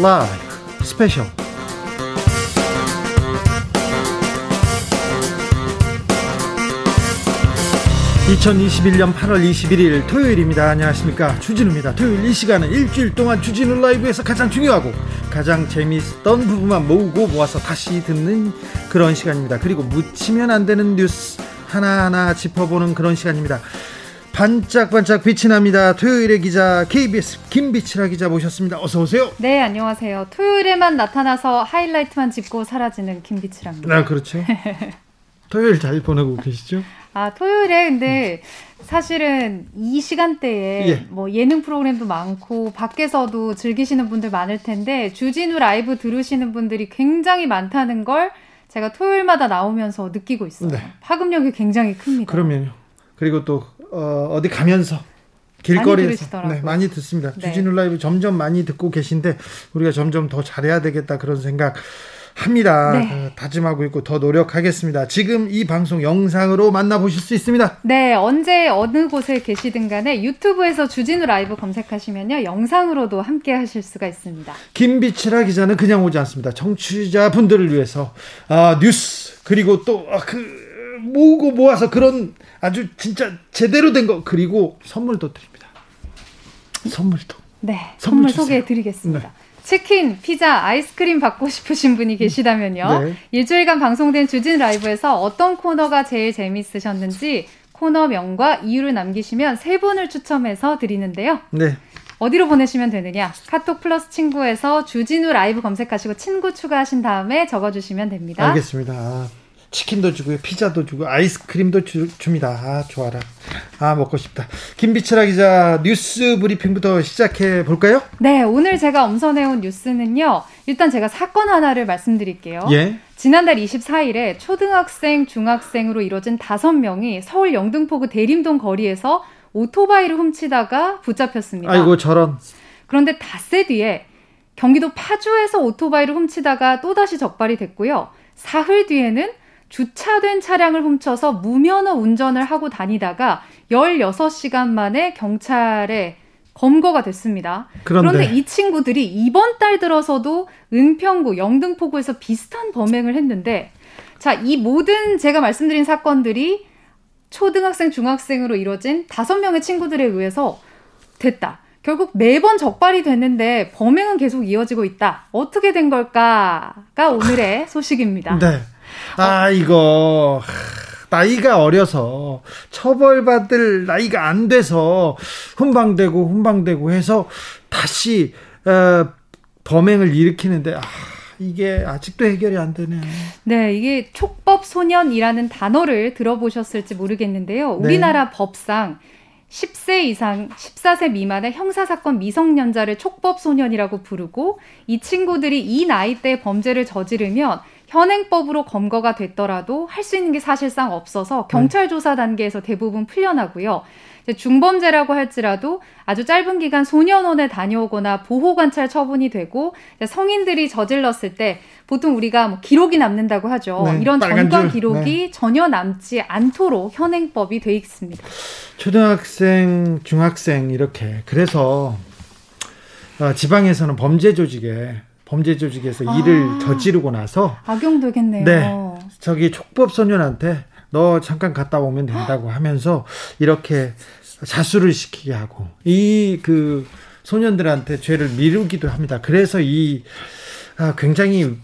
라이브 스페셜 2021년 8월 21일 토요일입니다. 안녕하십니까. 주진우입니다. 토요일 이 시간은 일주일 동안 주진우 라이브에서 가장 중요하고 가장 재미있었던 부분만 모으고 모아서 다시 듣는 그런 시간입니다. 그리고 묻히면 안 되는 뉴스 하나하나 짚어보는 그런 시간입니다. 반짝반짝 빛이 납니다. 토요일의 기자 KBS 김빛이라 기자 모셨습니다. 어서 오세요. 네, 안녕하세요. 토요일에만 나타나서 하이라이트만 짚고 사라지는 김비치라입니다. 아, 그렇죠. 토요일 잘 보내고 계시죠? 아, 토요일에 근데 사실은 이 시간대에 예. 뭐 예능 프로그램도 많고 밖에서도 즐기시는 분들 많을 텐데 주진우 라이브 들으시는 분들이 굉장히 많다는 걸 제가 토요일마다 나오면서 느끼고 있어요. 네. 파급력이 굉장히 큽니다. 그러면요. 그리고 또 어, 어디 가면서 길거리에서 많이, 네, 많이 듣습니다. 네. 주진우 라이브 점점 많이 듣고 계신데 우리가 점점 더 잘해야 되겠다 그런 생각 합니다. 네. 어, 다짐하고 있고 더 노력하겠습니다. 지금 이 방송 영상으로 만나보실 수 있습니다. 네, 언제 어느 곳에 계시든 간에 유튜브에서 주진우 라이브 검색하시면요. 영상으로도 함께 하실 수가 있습니다. 김비치라 기자는 그냥 오지 않습니다. 청취자분들을 위해서 아, 뉴스 그리고 또그 아, 모으고 모아서 그런 아주 진짜 제대로 된 거 그리고 선물도 드립니다. 선물도. 네, 선물, 선물 소개해 드리겠습니다. 네. 치킨, 피자, 아이스크림 받고 싶으신 분이 계시다면요. 네. 일주일간 방송된 주진 라이브에서 어떤 코너가 제일 재미있으셨는지 코너명과 이유를 남기시면 세 분을 추첨해서 드리는데요. 네. 어디로 보내시면 되느냐? 카톡 플러스 친구에서 주진우 라이브 검색하시고 친구 추가하신 다음에 적어주시면 됩니다. 알겠습니다. 치킨도 주고요, 피자도 주고, 아이스크림도 주, 줍니다. 아, 좋아라. 아, 먹고 싶다. 김비치라 기자 뉴스 브리핑부터 시작해 볼까요? 네, 오늘 제가 엄선해온 뉴스는요. 일단 제가 사건 하나를 말씀드릴게요. 예. 지난달 24일에 초등학생, 중학생으로 이뤄진 5명이 서울 영등포구 대림동 거리에서 오토바이를 훔치다가 붙잡혔습니다. 아이고, 저런. 그런데 닷새 뒤에 경기도 파주에서 오토바이를 훔치다가 또다시 적발이 됐고요. 사흘 뒤에는 주차된 차량을 훔쳐서 무면허 운전을 하고 다니다가 16시간 만에 경찰에 검거가 됐습니다. 그런데, 그런데, 이 친구들이 이번 달 들어서도 은평구, 영등포구에서 비슷한 범행을 했는데 자, 이 모든 제가 말씀드린 사건들이 초등학생, 중학생으로 이뤄진 다섯 명의 친구들에 의해서 됐다. 결국 매번 적발이 됐는데 범행은 계속 이어지고 있다. 어떻게 된 걸까가 오늘의 소식입니다. 네. 아, 이거. 나이가 어려서 처벌받을 나이가 안 돼서 훈방되고 훈방되고 해서 다시 어, 범행을 일으키는데 아, 이게 아직도 해결이 안 되네요. 네, 이게 촉법 소년이라는 단어를 들어보셨을지 모르겠는데요. 네. 우리나라 네. 법상 10세 이상 14세 미만의 형사사건 미성년자를 촉법소년이라고 부르고 이 친구들이 이 나이대 범죄를 저지르면 현행법으로 검거가 됐더라도 할 수 있는 게 사실상 없어서 경찰 네. 조사 단계에서 대부분 풀려나고요. 중범죄라고 할지라도 아주 짧은 기간 소년원에 다녀오거나 보호관찰 처분이 되고 성인들이 저질렀을 때 보통 우리가 뭐 기록이 남는다고 하죠. 네, 이런 전과 기록이 네. 전혀 남지 않도록 현행법이 돼 있습니다. 초등학생, 중학생 이렇게 그래서 어, 지방에서는 범죄 조직에 범죄 조직에서 아, 일을 저지르고 나서 악용되겠네요. 네, 저기 촉법 소년한테 너 잠깐 갔다 오면 된다고 하면서 이렇게 자수를 시키게 하고 이 그 소년들한테 죄를 미루기도 합니다. 그래서 이 아, 굉장히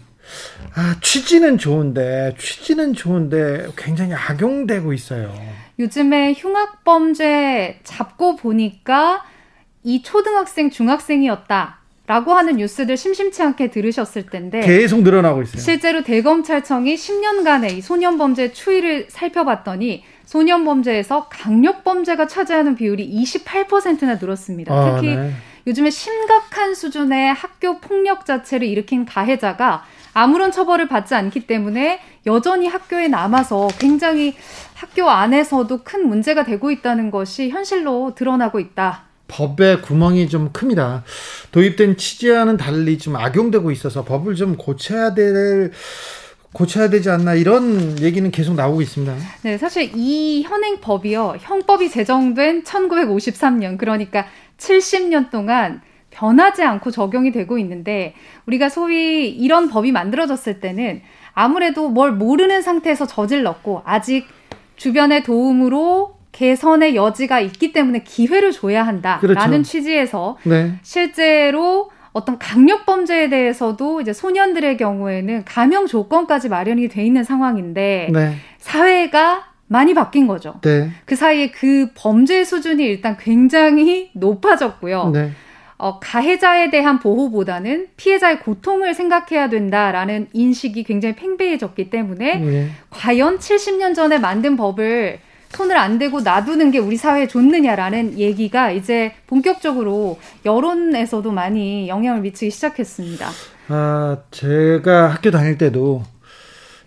아, 취지는 좋은데 취지는 좋은데 굉장히 악용되고 있어요. 요즘에 흉악 범죄 잡고 보니까 이 초등학생 중학생이었다. 라고 하는 뉴스들 심심치 않게 들으셨을 텐데 계속 늘어나고 있어요. 실제로 대검찰청이 10년간의 이 소년 범죄 추이를 살펴봤더니 소년 범죄에서 강력 범죄가 차지하는 비율이 28%나 늘었습니다. 아, 특히 네. 요즘에 심각한 수준의 학교 폭력 자체를 일으킨 가해자가 아무런 처벌을 받지 않기 때문에 여전히 학교에 남아서 굉장히 학교 안에서도 큰 문제가 되고 있다는 것이 현실로 드러나고 있다. 법에 구멍이 좀 큽니다. 도입된 취지와는 달리 좀 악용되고 있어서 법을 좀 고쳐야 될 고쳐야 되지 않나 이런 얘기는 계속 나오고 있습니다. 네, 사실 이 현행법이요. 형법이 제정된 1953년 그러니까 70년 동안 변하지 않고 적용이 되고 있는데 우리가 소위 이런 법이 만들어졌을 때는 아무래도 뭘 모르는 상태에서 저질렀고 아직 주변의 도움으로 개선의 여지가 있기 때문에 기회를 줘야 한다라는 그렇죠. 취지에서 네. 실제로 어떤 강력 범죄에 대해서도 이제 소년들의 경우에는 감형 조건까지 마련이 돼 있는 상황인데 네. 사회가 많이 바뀐 거죠. 네. 그 사이에 그 범죄 수준이 일단 굉장히 높아졌고요. 네. 어, 가해자에 대한 보호보다는 피해자의 고통을 생각해야 된다라는 인식이 굉장히 팽배해졌기 때문에 네. 과연 70년 전에 만든 법을 손을 안 대고 놔두는 게 우리 사회에 좋느냐라는 얘기가 이제 본격적으로 여론에서도 많이 영향을 미치기 시작했습니다. 아, 제가 학교 다닐 때도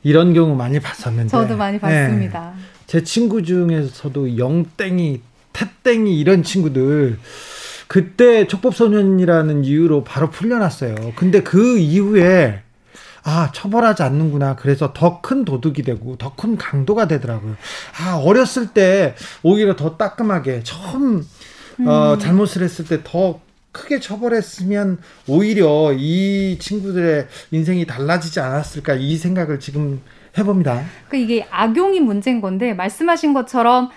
이런 경우 많이 봤었는데. 저도 많이 봤습니다. 네. 제 친구 중에서도 영땡이, 태땡이 이런 친구들 그때 촉법소년이라는 이유로 바로 풀려났어요. 근데 그 이후에 아, 처벌하지 않는구나. 그래서 더 큰 도둑이 되고 더 큰 강도가 되더라고요. 아, 어렸을 때 오히려 더 따끔하게 처음 어, 음. 잘못을 했을 때더 크게 처벌했으면 오히려 이 친구들의 인생이 달라지지 않았을까 이 생각을 지금 해봅니다. 그 이게 악용이 문제인 건데 말씀하신 것처럼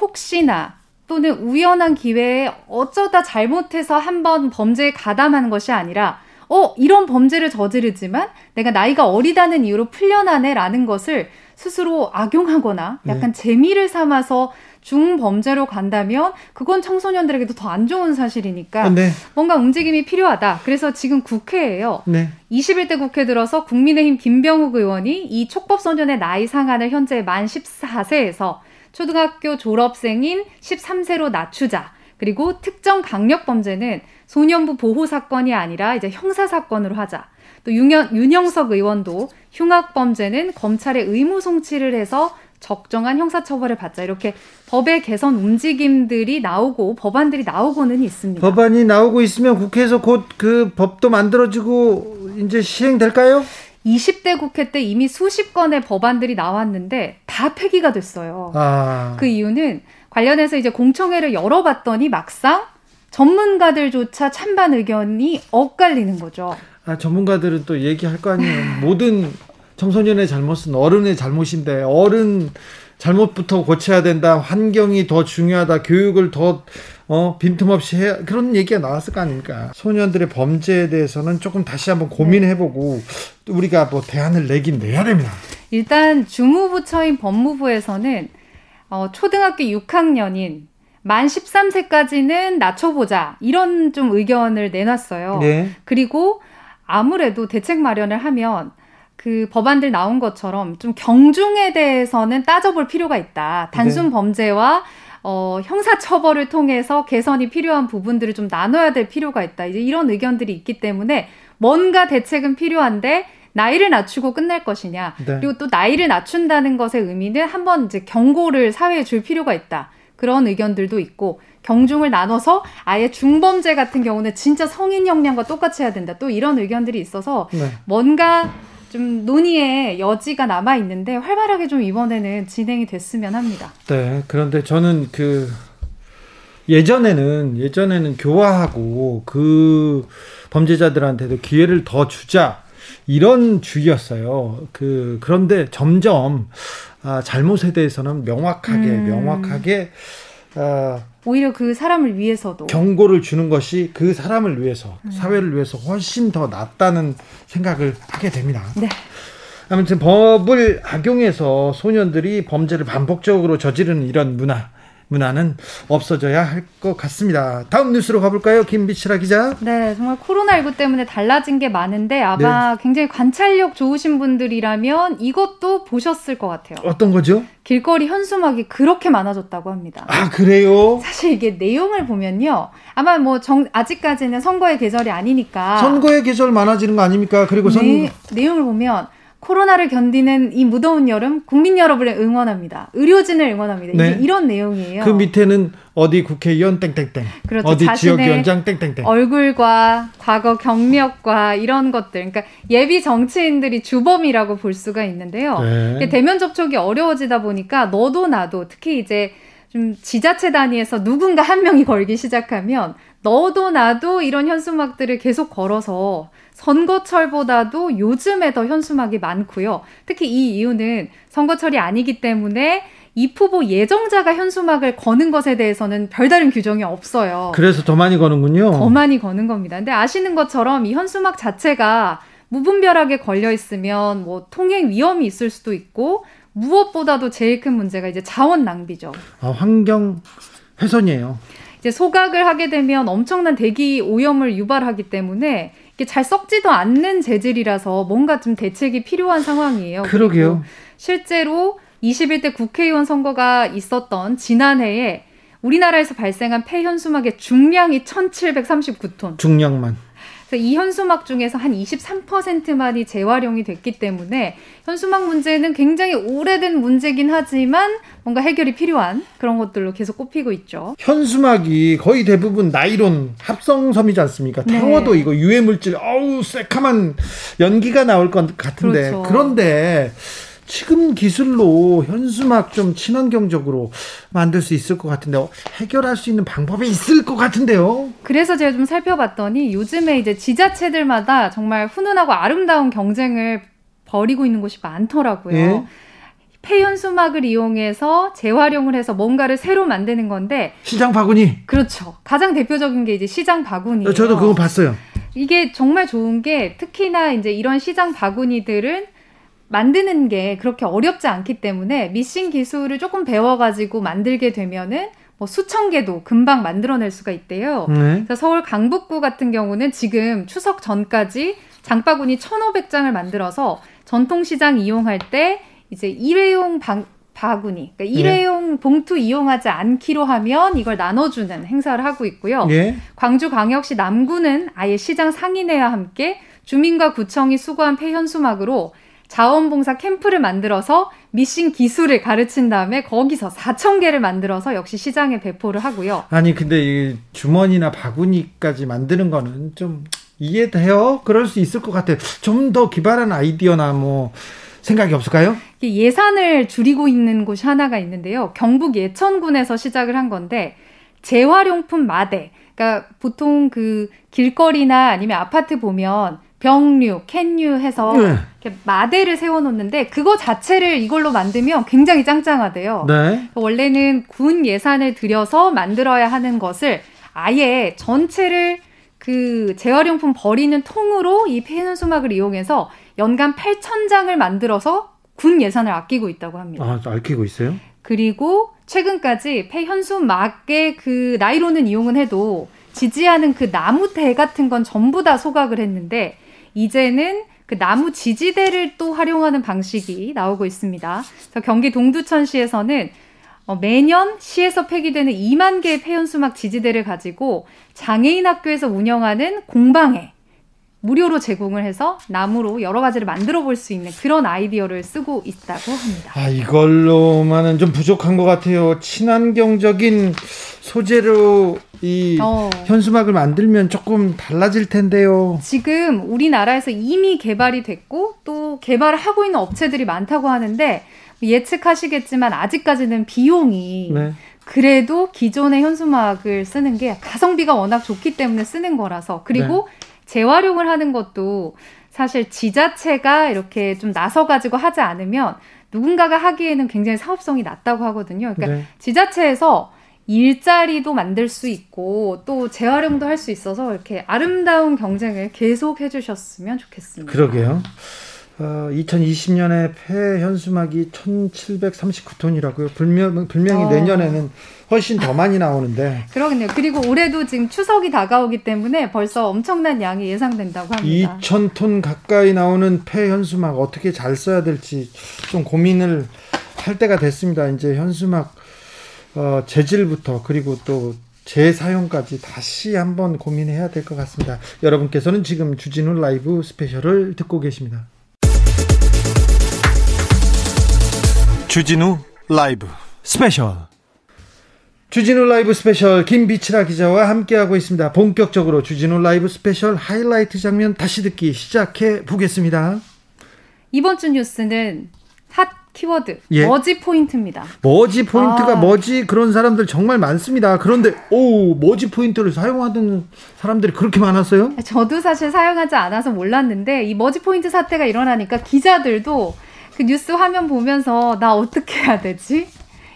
혹시나 또는 우연한 기회에 어쩌다 잘못해서 한번 범죄에 가담하는 것이 아니라 어, 이런 범죄를 저지르지만 내가 나이가 어리다는 이유로 풀려나네라는 것을 스스로 악용하거나 약간 네. 재미를 삼아서 중범죄로 간다면 그건 청소년들에게도 더 안 좋은 사실이니까 아, 네. 뭔가 움직임이 필요하다. 그래서 지금 국회에요. 네. 21대 국회 들어서 국민의힘 김병욱 의원이 이 촉법소년의 나이 상한을 현재 만 14세에서 초등학교 졸업생인 13세로 낮추자. 그리고 특정 강력 범죄는 소년부 보호 사건이 아니라 이제 형사 사건으로 하자. 또 윤영, 윤영석 의원도 흉악 범죄는 검찰의 의무 송치를 해서 적정한 형사처벌을 받자 이렇게 법의 개선 움직임들이 나오고 법안들이 나오고는 있습니다. 법안이 나오고 있으면 국회에서 곧 그 법도 만들어지고 이제 시행될까요? 20대 국회 때 이미 수십 건의 법안들이 나왔는데 다 폐기가 됐어요. 아. 그 이유는 관련해서 이제 공청회를 열어봤더니 막상 전문가들조차 찬반 의견이 엇갈리는 거죠. 아, 전문가들은 또 얘기할 거 아니에요. 모든 청소년의 잘못은 어른의 잘못인데 어른 잘못부터 고쳐야 된다. 환경이 더 중요하다. 교육을 더 어, 빈틈없이 해야 그런 얘기가 나왔을 거 아닙니까? 소년들의 범죄에 대해서는 조금 다시 한번 고민해보고 우리가 뭐 대안을 내긴 내야 됩니다. 일단 주무부처인 법무부에서는 어, 초등학교 6학년인 만 13세까지는 낮춰보자. 이런 좀 의견을 내놨어요. 네. 그리고 아무래도 대책 마련을 하면 그 법안들 나온 것처럼 좀 경중에 대해서는 따져볼 필요가 있다. 단순 네. 범죄와 어, 형사처벌을 통해서 개선이 필요한 부분들을 좀 나눠야 될 필요가 있다. 이제 이런 의견들이 있기 때문에 뭔가 대책은 필요한데 나이를 낮추고 끝날 것이냐. 네. 그리고 또 나이를 낮춘다는 것의 의미는 한번 이제 경고를 사회에 줄 필요가 있다. 그런 의견들도 있고 경중을 나눠서 아예 중범죄 같은 경우는 진짜 성인 형량과 똑같이 해야 된다. 또 이런 의견들이 있어서 네. 뭔가 좀 논의의 여지가 남아 있는데 활발하게 좀 이번에는 진행이 됐으면 합니다. 네. 그런데 저는 그 예전에는 예전에는 교화하고 그 범죄자들한테도 기회를 더 주자 이런 주의였어요. 그 그런데 점점 아, 잘못에 대해서는 명확하게 음. 명확하게 아, 오히려 그 사람을 위해서도 경고를 주는 것이 그 사람을 위해서 음. 사회를 위해서 훨씬 더 낫다는 생각을 하게 됩니다. 네. 아무튼 법을 악용해서 소년들이 범죄를 반복적으로 저지르는 이런 문화 문화는 없어져야 할 것 같습니다. 다음 뉴스로 가볼까요? 김비치라 기자. 네, 정말 코로나19 때문에 달라진 게 많은데 아마 네. 굉장히 관찰력 좋으신 분들이라면 이것도 보셨을 것 같아요. 어떤 거죠? 길거리 현수막이 그렇게 많아졌다고 합니다. 아, 그래요? 사실 이게 내용을 보면요. 아마 뭐 정, 아직까지는 선거의 계절이 아니니까. 선거의 계절 많아지는 거 아닙니까? 그리고 선 네, 내용을 보면 코로나를 견디는 이 무더운 여름 국민 여러분을 응원합니다. 의료진을 응원합니다. 네. 이런 내용이에요. 그 밑에는 어디 국회의원 땡땡땡. 그렇죠. 어디 지역위원장 땡땡땡. 얼굴과 과거 경력과 이런 것들. 그러니까 예비 정치인들이 주범이라고 볼 수가 있는데요. 네. 대면 접촉이 어려워지다 보니까 너도 나도 특히 이제 좀 지자체 단위에서 누군가 한 명이 걸기 시작하면 너도 나도 이런 현수막들을 계속 걸어서 선거철보다도 요즘에 더 현수막이 많고요. 특히 이 이유는 선거철이 아니기 때문에 이 후보 예정자가 현수막을 거는 것에 대해서는 별다른 규정이 없어요. 그래서 더 많이 거는군요. 더 많이 거는 겁니다. 근데 아시는 것처럼 이 현수막 자체가 무분별하게 걸려 있으면 뭐 통행 위험이 있을 수도 있고 무엇보다도 제일 큰 문제가 이제 자원 낭비죠. 아, 환경 훼손이에요. 이제 소각을 하게 되면 엄청난 대기 오염을 유발하기 때문에 잘 썩지도 않는 재질이라서 뭔가 좀 대책이 필요한 상황이에요. 그러게요. 실제로 21대 국회의원 선거가 있었던 지난해에 우리나라에서 발생한 폐 현수막의 중량이 1,739톤. 중량만. 그래서 이 현수막 중에서 한 23%만이 재활용이 됐기 때문에 현수막 문제는 굉장히 오래된 문제긴 하지만 뭔가 해결이 필요한 그런 것들로 계속 꼽히고 있죠. 현수막이 거의 대부분 나이론 합성섬이지 않습니까? 네. 태워도 이거 유해 물질 어우 새카만 연기가 나올 것 같은데 그렇죠. 그런데 지금 기술로 현수막 좀 친환경적으로 만들 수 있을 것 같은데 해결할 수 있는 방법이 있을 것 같은데요. 그래서 제가 좀 살펴봤더니 요즘에 이제 지자체들마다 정말 훈훈하고 아름다운 경쟁을 벌이고 있는 곳이 많더라고요. 예? 폐현수막을 이용해서 재활용을 해서 뭔가를 새로 만드는 건데 시장 바구니 그렇죠 가장 대표적인 게 이제 시장 바구니 저도 그거 봤어요 이게 정말 좋은 게 특히나 이제 이런 시장 바구니들은 만드는 게 그렇게 어렵지 않기 때문에 미싱 기술을 조금 배워가지고 만들게 되면은 뭐 수천 개도 금방 만들어낼 수가 있대요. 네. 그래서 서울 강북구 같은 경우는 지금 추석 전까지 장바구니 1,500장을 만들어서 전통시장 이용할 때 이제 일회용 방, 바구니, 그러니까 네. 일회용 예. 봉투 이용하지 않기로 하면 이걸 나눠주는 행사를 하고 있고요. 예. 광주광역시 남구는 아예 시장 상인회와 함께 주민과 구청이 수거한 폐현수막으로 자원봉사 캠프를 만들어서 미싱 기술을 가르친 다음에 거기서 4천 개를 만들어서 역시 시장에 배포를 하고요. 아니 근데 이 주머니나 바구니까지 만드는 거는 좀 이해돼요? 그럴 수 있을 것 같아요. 좀 더 기발한 아이디어나 뭐 생각이 없을까요? 예산을 줄이고 있는 곳이 하나가 있는데요. 경북 예천군에서 시작을 한 건데 재활용품 마대. 그러니까 보통 그 길거리나 아니면 아파트 보면 병류, 캔류 해서 네. 이렇게 마대를 세워놓는데 그거 자체를 이걸로 만들면 굉장히 짱짱하대요. 네. 원래는 군 예산을 들여서 만들어야 하는 것을 아예 전체를 그 재활용품 버리는 통으로 이 폐현수막을 이용해서 연간 8천 장을 만들어서 군 예산을 아끼고 있다고 합니다. 아, 아끼고 있어요? 그리고 최근까지 폐현수막의 그 나이로는 이용은 해도 지지하는 그 나무 대 같은 건 전부 다 소각을 했는데 이제는 그 나무 지지대를 또 활용하는 방식이 나오고 있습니다. 그래서 경기 동두천시에서는 어, 매년 시에서 폐기되는 2만 개의 폐연수막 지지대를 가지고 장애인 학교에서 운영하는 공방에 무료로 제공을 해서 나무로 여러 가지를 만들어 볼 수 있는 그런 아이디어를 쓰고 있다고 합니다. 아, 이걸로만은 좀 부족한 것 같아요. 친환경적인 소재로 이 어. 현수막을 만들면 조금 달라질 텐데요. 지금 우리나라에서 이미 개발이 됐고 또 개발을 하고 있는 업체들이 많다고 하는데 예측하시겠지만 아직까지는 비용이 네. 그래도 기존의 현수막을 쓰는 게 가성비가 워낙 좋기 때문에 쓰는 거라서 그리고 네. 재활용을 하는 것도 사실 지자체가 이렇게 좀 나서 가지고 하지 않으면 누군가가 하기에는 굉장히 사업성이 낮다고 하거든요. 그러니까 네. 지자체에서 일자리도 만들 수 있고 또 재활용도 할 수 있어서 이렇게 아름다운 경쟁을 계속 해주셨으면 좋겠습니다. 그러게요. 어, 2020년에 폐 현수막이 1,739톤이라고요. 분명, 분명히 어. 내년에는 훨씬 더 많이 나오는데. 그러겠네요. 그리고 올해도 지금 추석이 다가오기 때문에 벌써 엄청난 양이 예상된다고 합니다. 2,000톤 가까이 나오는 폐 현수막 어떻게 잘 써야 될지 좀 고민을 할 때가 됐습니다. 이제 현수막 어, 재질부터 그리고 또 재사용까지 다시 한번 고민해야 될 것 같습니다. 여러분께서는 지금 주진우 라이브 스페셜을 듣고 계십니다. 주진우 라이브 스페셜 주진우 라이브 스페셜 김빛이라 기자와 함께하고 있습니다. 본격적으로 주진우 라이브 스페셜 하이라이트 장면 다시 듣기 시작해 보겠습니다. 이번 주 뉴스는 핫 키워드 예. 머지 포인트입니다. 머지 포인트가 아. 머지 그런 사람들 정말 많습니다. 그런데 오 머지 포인트를 사용하는 사람들이 그렇게 많았어요? 저도 사실 사용하지 않아서 몰랐는데 이 머지 포인트 사태가 일어나니까 기자들도 그 뉴스 화면 보면서 나 어떻게 해야 되지?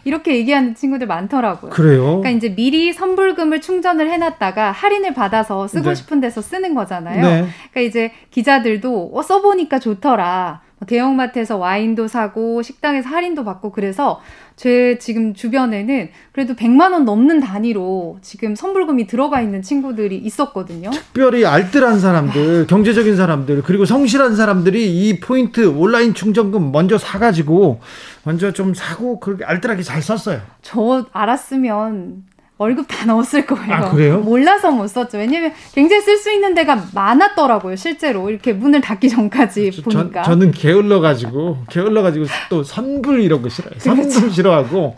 이렇게 얘기하는 친구들 많더라고요. 그래요? 그러니까 이제 미리 선불금을 충전을 해놨다가 할인을 받아서 쓰고 네. 싶은 데서 쓰는 거잖아요. 네. 그러니까 이제 기자들도 어, 써보니까 좋더라. 뭐 대형마트에서 와인도 사고 식당에서 할인도 받고 그래서 제 지금 주변에는 그래도 100만 원 넘는 단위로 지금 선불금이 들어가 있는 친구들이 있었거든요. 특별히 알뜰한 사람들, 경제적인 사람들, 그리고 성실한 사람들이 이 포인트 온라인 충전금 먼저 사가지고 먼저 좀 사고 그렇게 알뜰하게 잘 썼어요. 저 알았으면 월급 다 넣었을 거예요. 아, 그래요? 몰라서 못 썼죠. 왜냐면 굉장히 쓸 수 있는 데가 많았더라고요. 실제로 이렇게 문을 닫기 전까지 저, 보니까. 저, 는 게을러 가지고 게을러 가지고 또 선불 이런 거 싫어요. 선불 그렇죠. 싫어하고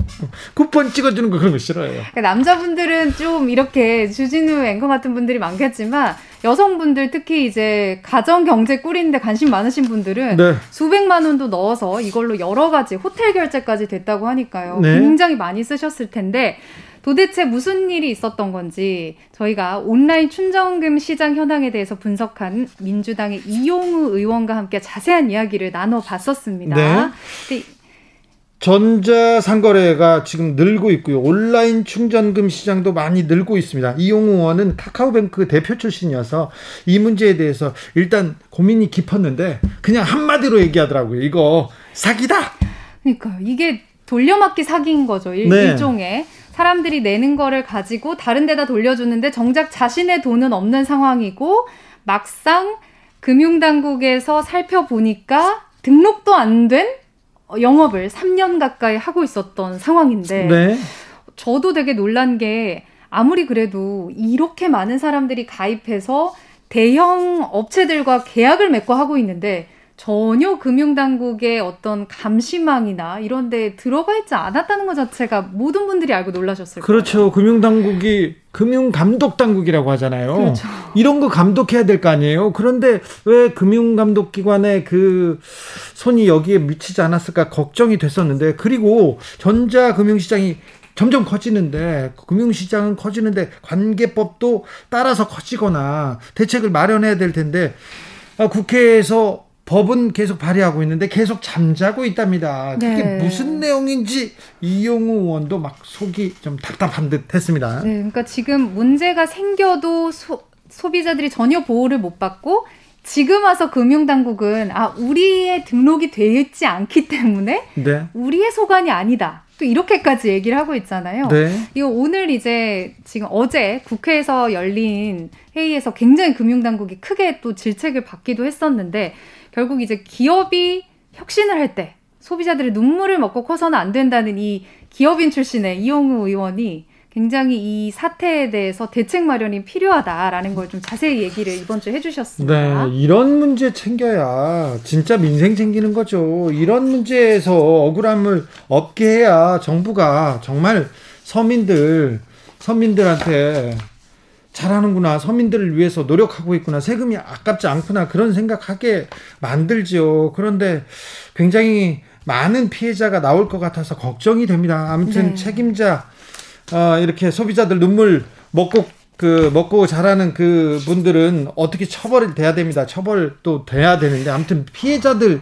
쿠폰 찍어주는 거 그런 거 싫어해요. 그러니까 남자분들은 좀 이렇게 주진우 앵커 같은 분들이 많겠지만 여성분들 특히 이제 가정 경제 꾸리는데 관심 많으신 분들은 네. 수백만 원도 넣어서 이걸로 여러 가지 호텔 결제까지 됐다고 하니까요. 네. 굉장히 많이 쓰셨을 텐데 도대체 무슨 일이 있었던 건지 저희가 온라인 충전금 시장 현황에 대해서 분석한 민주당의 이용우 의원과 함께 자세한 이야기를 나눠봤었습니다. 네. 전자 상거래가 지금 늘고 있고요. 온라인 충전금 시장도 많이 늘고 있습니다. 이용우 의원은 카카오뱅크 대표 출신이어서 이 문제에 대해서 일단 고민이 깊었는데 그냥 한마디로 얘기하더라고요. 이거 사기다. 그러니까 이게 돌려막기 사기인 거죠. 일, 네. 일종의. 사람들이 내는 거를 가지고 다른 데다 돌려주는데 정작 자신의 돈은 없는 상황이고 막상 금융당국에서 살펴보니까 등록도 안 된 영업을 3년 가까이 하고 있었던 상황인데 네. 저도 되게 놀란 게 아무리 그래도 이렇게 많은 사람들이 가입해서 대형 업체들과 계약을 맺고 하고 있는데 전혀 금융당국의 어떤 감시망이나 이런 데 들어가 있지 않았다는 것 자체가 모든 분들이 알고 놀라셨을 거예요. 그렇죠. 금융당국이 금융감독당국이라고 하잖아요. 그렇죠. 이런 거 감독해야 될 거 아니에요. 그런데 왜 금융감독기관의 그 손이 여기에 미치지 않았을까 걱정이 됐었는데 그리고 전자금융시장이 점점 커지는데 금융시장은 커지는데 관계법도 따라서 커지거나 대책을 마련해야 될 텐데 아, 국회에서 법은 계속 발의하고 있는데 계속 잠자고 있답니다. 그게 네. 무슨 내용인지 이용우 의원도 막 속이 좀 답답한 듯 했습니다. 네, 그러니까 지금 문제가 생겨도 소, 소비자들이 전혀 보호를 못 받고 지금 와서 금융당국은 아 우리의 등록이 되어 있지 않기 때문에 네. 우리의 소관이 아니다. 또 이렇게까지 얘기를 하고 있잖아요. 네. 이거 오늘 이제 지금 어제 국회에서 열린 회의에서 굉장히 금융당국이 크게 또 질책을 받기도 했었는데 결국 이제 기업이 혁신을 할 때 소비자들의 눈물을 먹고 커서는 안 된다는 이 기업인 출신의 이용우 의원이 굉장히 이 사태에 대해서 대책 마련이 필요하다라는 걸 좀 자세히 얘기를 이번 주에 해주셨습니다. 네, 이런 문제 챙겨야 진짜 민생 챙기는 거죠. 이런 문제에서 억울함을 없게 해야 정부가 정말 서민들 서민들한테 잘하는구나 서민들을 위해서 노력하고 있구나 세금이 아깝지 않구나 그런 생각하게 만들지요 그런데 굉장히 많은 피해자가 나올 것 같아서 걱정이 됩니다 아무튼 네. 책임자 어, 이렇게 소비자들 눈물 먹고 그 먹고 자라는 그 분들은 어떻게 처벌이 돼야 됩니다. 처벌 또 돼야 되는데 아무튼 피해자들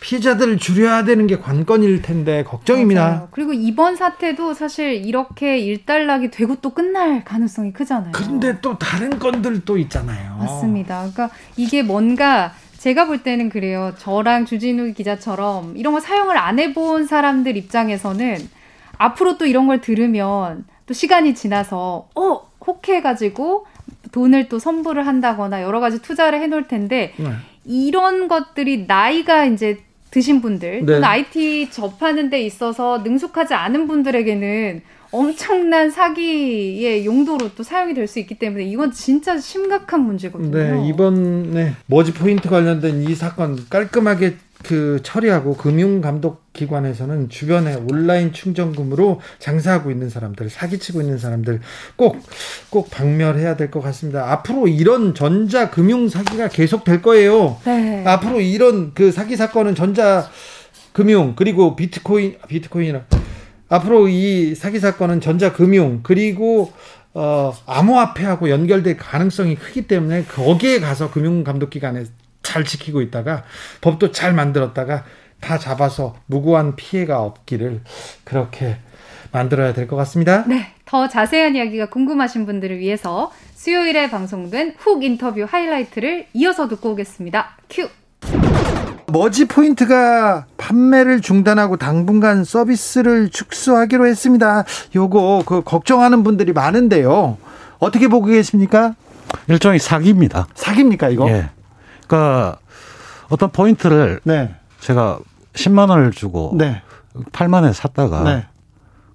피해자들을 줄여야 되는 게 관건일 텐데 걱정입니다. 맞아요. 그리고 이번 사태도 사실 이렇게 일단락이 되고 또 끝날 가능성이 크잖아요. 그런데 또 다른 건들 또 있잖아요. 맞습니다. 그러니까 이게 뭔가 제가 볼 때는 그래요. 저랑 주진우 기자처럼 이런 거 사용을 안 해본 사람들 입장에서는 앞으로 또 이런 걸 들으면 또 시간이 지나서 어 혹해가지고 돈을 또 선불을 한다거나 여러 가지 투자를 해놓을 텐데 네. 이런 것들이 나이가 이제 드신 분들, 네. IT 접하는 데 있어서 능숙하지 않은 분들에게는 엄청난 사기의 용도로 또 사용이 될 수 있기 때문에 이건 진짜 심각한 문제거든요. 네, 이번에 머지 포인트 관련된 이 사건 깔끔하게 그 처리하고 금융감독기관에서는 주변에 온라인 충전금으로 장사하고 있는 사람들, 사기치고 있는 사람들 꼭, 꼭 박멸해야 될 것 같습니다. 앞으로 이런 전자 금융 사기가 계속 될 거예요. 네. 앞으로 이런 그 사기 사건은 전자 금융 그리고 비트코인 비트코인이라 앞으로 이 사기 사건은 전자금융 그리고 어, 암호화폐하고 연결될 가능성이 크기 때문에 거기에 가서 금융감독기관에 잘 지키고 있다가 법도 잘 만들었다가 다 잡아서 무고한 피해가 없기를 그렇게 만들어야 될 것 같습니다. 네. 더 자세한 이야기가 궁금하신 분들을 위해서 수요일에 방송된 훅 인터뷰 하이라이트를 이어서 듣고 오겠습니다. 큐! 머지 포인트가 판매를 중단하고 당분간 서비스를 축소하기로 했습니다. 요거 그 걱정하는 분들이 많은데요. 어떻게 보고 계십니까? 일종의 사기입니다. 사기입니까 이거? 예. 그러니까 어떤 포인트를 네. 제가 10만 원을 주고 네. 8만 원에 샀다가 네.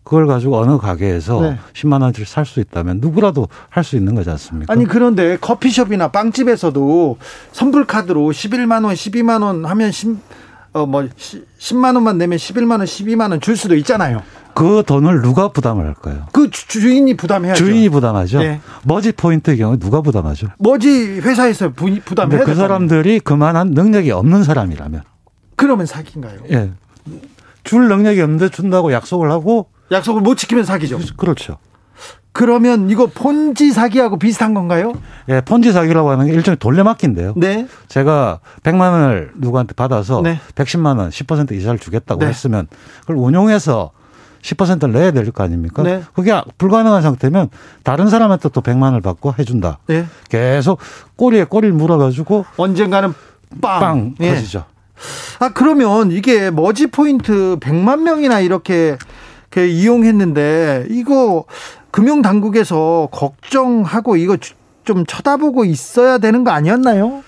그걸 가지고 어느 가게에서 네. 10만 원짜리 살 수 있다면 누구라도 할 수 있는 거지 않습니까? 아니 그런데 커피숍이나 빵집에서도 선불 카드로 11만 원, 12만 원 하면 10, 어, 뭐 10만 원만 내면 11만 원, 12만 원 줄 수도 있잖아요. 그 돈을 누가 부담을 할까요? 그 주인이 부담해야죠. 주인이 부담하죠. 네. 머지 포인트의 경우 누가 부담하죠? 머지 회사에서 부담해야 그 사람들이 그만한 능력이 없는 사람이라면 그러면 사기인가요? 예. 줄 능력이 없는데 준다고 약속을 하고 약속을 못 지키면 사기죠. 그렇죠. 그러면 이거 폰지 사기하고 비슷한 건가요? 예, 폰지 사기라고 하는 게 일종의 돌려막기인데요. 네. 제가 100만 원을 누구한테 받아서 네. 110만 원 10% 이자를 주겠다고 네. 했으면 그걸 운용해서 10%를 내야 될 거 아닙니까? 네. 그게 불가능한 상태면 다른 사람한테 또 100만 원을 받고 해준다. 네. 계속 꼬리에 꼬리를 물어가지고 언젠가는 빵, 빵 네. 터지죠. 아 그러면 이게 머지 포인트 100만 명이나 이렇게 이용했는데 이거 금융 당국에서 걱정하고 이거 좀 쳐다보고 있어야 되는 거 아니었나요?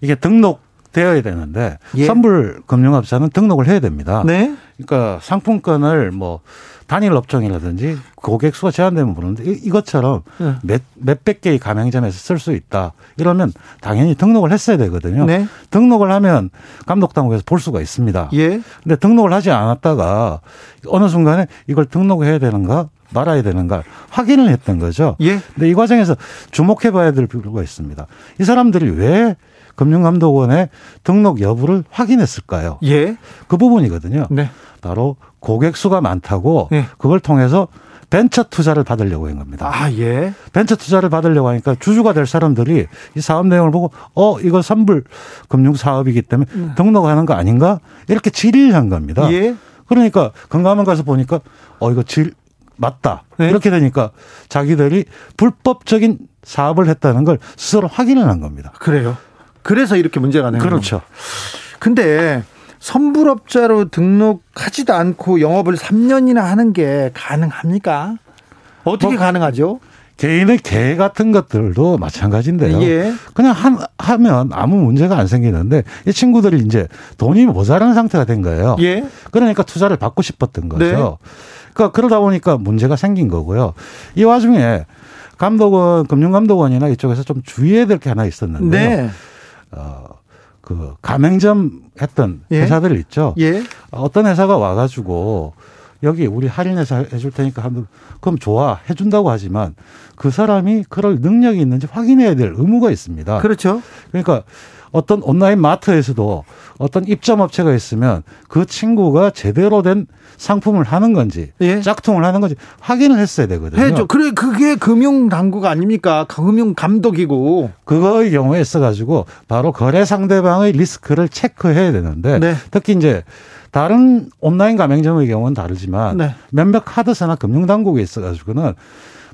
이게 등록되어야 되는데 예. 선불 금융업자는 등록을 해야 됩니다. 네. 그러니까 상품권을 뭐 단일 업종이라든지 고객 수가 제한되면 부르는데 이것처럼 네. 몇, 몇백 개의 가맹점에서 쓸 수 있다. 이러면 당연히 등록을 했어야 되거든요. 네. 등록을 하면 감독당국에서 볼 수가 있습니다. 예. 근데 등록을 하지 않았다가 어느 순간에 이걸 등록해야 되는가 말아야 되는가 확인을 했던 거죠. 예. 근데 이 과정에서 주목해 봐야 될 필요가 있습니다. 이 사람들이 왜 금융감독원의 등록 여부를 확인했을까요? 예. 그 부분이거든요. 네. 바로 고객 수가 많다고 예. 그걸 통해서 벤처 투자를 받으려고 한 겁니다. 아, 예. 벤처 투자를 받으려고 하니까 주주가 될 사람들이 이 사업 내용을 보고 어, 이거 선불 금융 사업이기 때문에 음. 등록하는 거 아닌가? 이렇게 질의를 한 겁니다. 예. 그러니까 건강한 가서 보니까 어, 이거 질 맞다. 네. 이렇게 되니까 자기들이 불법적인 사업을 했다는 걸 스스로 확인을 한 겁니다. 그래요. 그래서 이렇게 문제가 되는 그렇죠. 근데 선불업자로 등록하지도 않고 영업을 3년이나 하는 게 가능합니까? 어떻게 뭐, 가능하죠? 개인의 개 같은 것들도 마찬가지인데요. 예. 그냥 한, 하면 아무 문제가 안 생기는데 이 친구들이 이제 돈이 모자란 상태가 된 거예요. 예. 그러니까 투자를 받고 싶었던 거죠. 네. 그러니까 그러다 보니까 문제가 생긴 거고요. 이 와중에 감독원, 금융감독원이나 이쪽에서 좀 주의해야 될 게 하나 있었는데요. 네. 어, 그 가맹점 했던 예. 회사들 있죠. 예. 어떤 회사가 와가지고 여기 우리 할인해서 해줄 테니까 한번 그럼 좋아 해준다고 하지만 그 사람이 그럴 능력이 있는지 확인해야 될 의무가 있습니다. 그렇죠. 그러니까 어떤 온라인 마트에서도 어떤 입점 업체가 있으면 그 친구가 제대로 된 상품을 하는 건지 예. 짝퉁을 하는 건지 확인을 했어야 되거든요. 해죠. 그래 그게 금융 당국 아닙니까? 금융 감독이고. 그거의 경우에 있어 가지고 바로 거래 상대방의 리스크를 체크해야 되는데 네. 특히 이제 다른 온라인 가맹점의 경우는 다르지만 네. 몇몇 카드사나 금융 당국에 있어 가지고는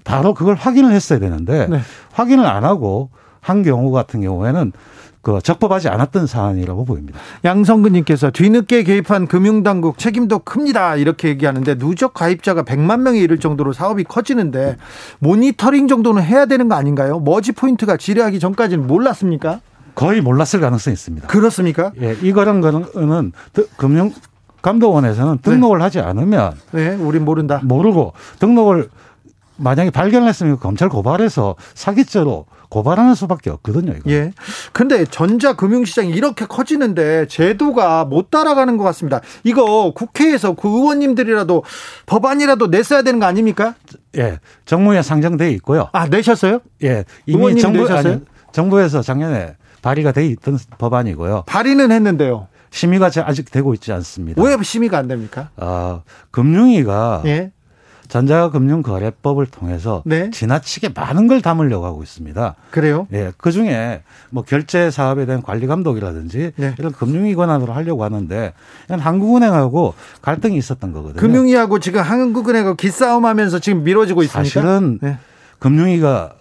바로 그걸 확인을 했어야 되는데 네. 확인을 안 하고 한 경우 같은 경우에는 그 적법하지 않았던 사안이라고 보입니다. 양성근님께서 뒤늦게 개입한 금융당국 책임도 큽니다. 이렇게 얘기하는데 누적 가입자가 100만 명에 이를 정도로 사업이 커지는데 모니터링 정도는 해야 되는 거 아닌가요? 머지 포인트가 지뢰하기 전까지는 몰랐습니까? 거의 몰랐을 가능성이 있습니다. 그렇습니까? 예, 이거는 거는 금융 감독원에서는 등록을 네. 하지 않으면 네, 우린 모른다. 모르고 등록을 만약에 발견했으면 검찰 고발해서 사기죄로 고발하는 수밖에 없거든요. 이거. 예. 근데 전자 금융시장이 이렇게 커지는데 제도가 못 따라가는 것 같습니다. 이거 국회에서 그 의원님들이라도 법안이라도 냈어야 되는 거 아닙니까? 예. 정무에 상정돼 있고요. 아 내셨어요? 예. 이미 정부 아니, 정부에서 작년에 발의가 돼 있던 법안이고요. 발의는 했는데요. 심의가 아직 되고 있지 않습니다. 왜 심의가 안 됩니까? 아, 금융위가 예. 전자금융거래법을 통해서 네. 지나치게 많은 걸 담으려고 하고 있습니다. 그래요? 예. 그 중에 뭐 결제 사업에 대한 관리 감독이라든지 네. 이런 금융위 권한으로 하려고 하는데 한국은행하고 갈등이 있었던 거거든요. 금융위하고 지금 한국은행하고 기싸움하면서 지금 미뤄지고 있습니까? 사실은 네. 금융위가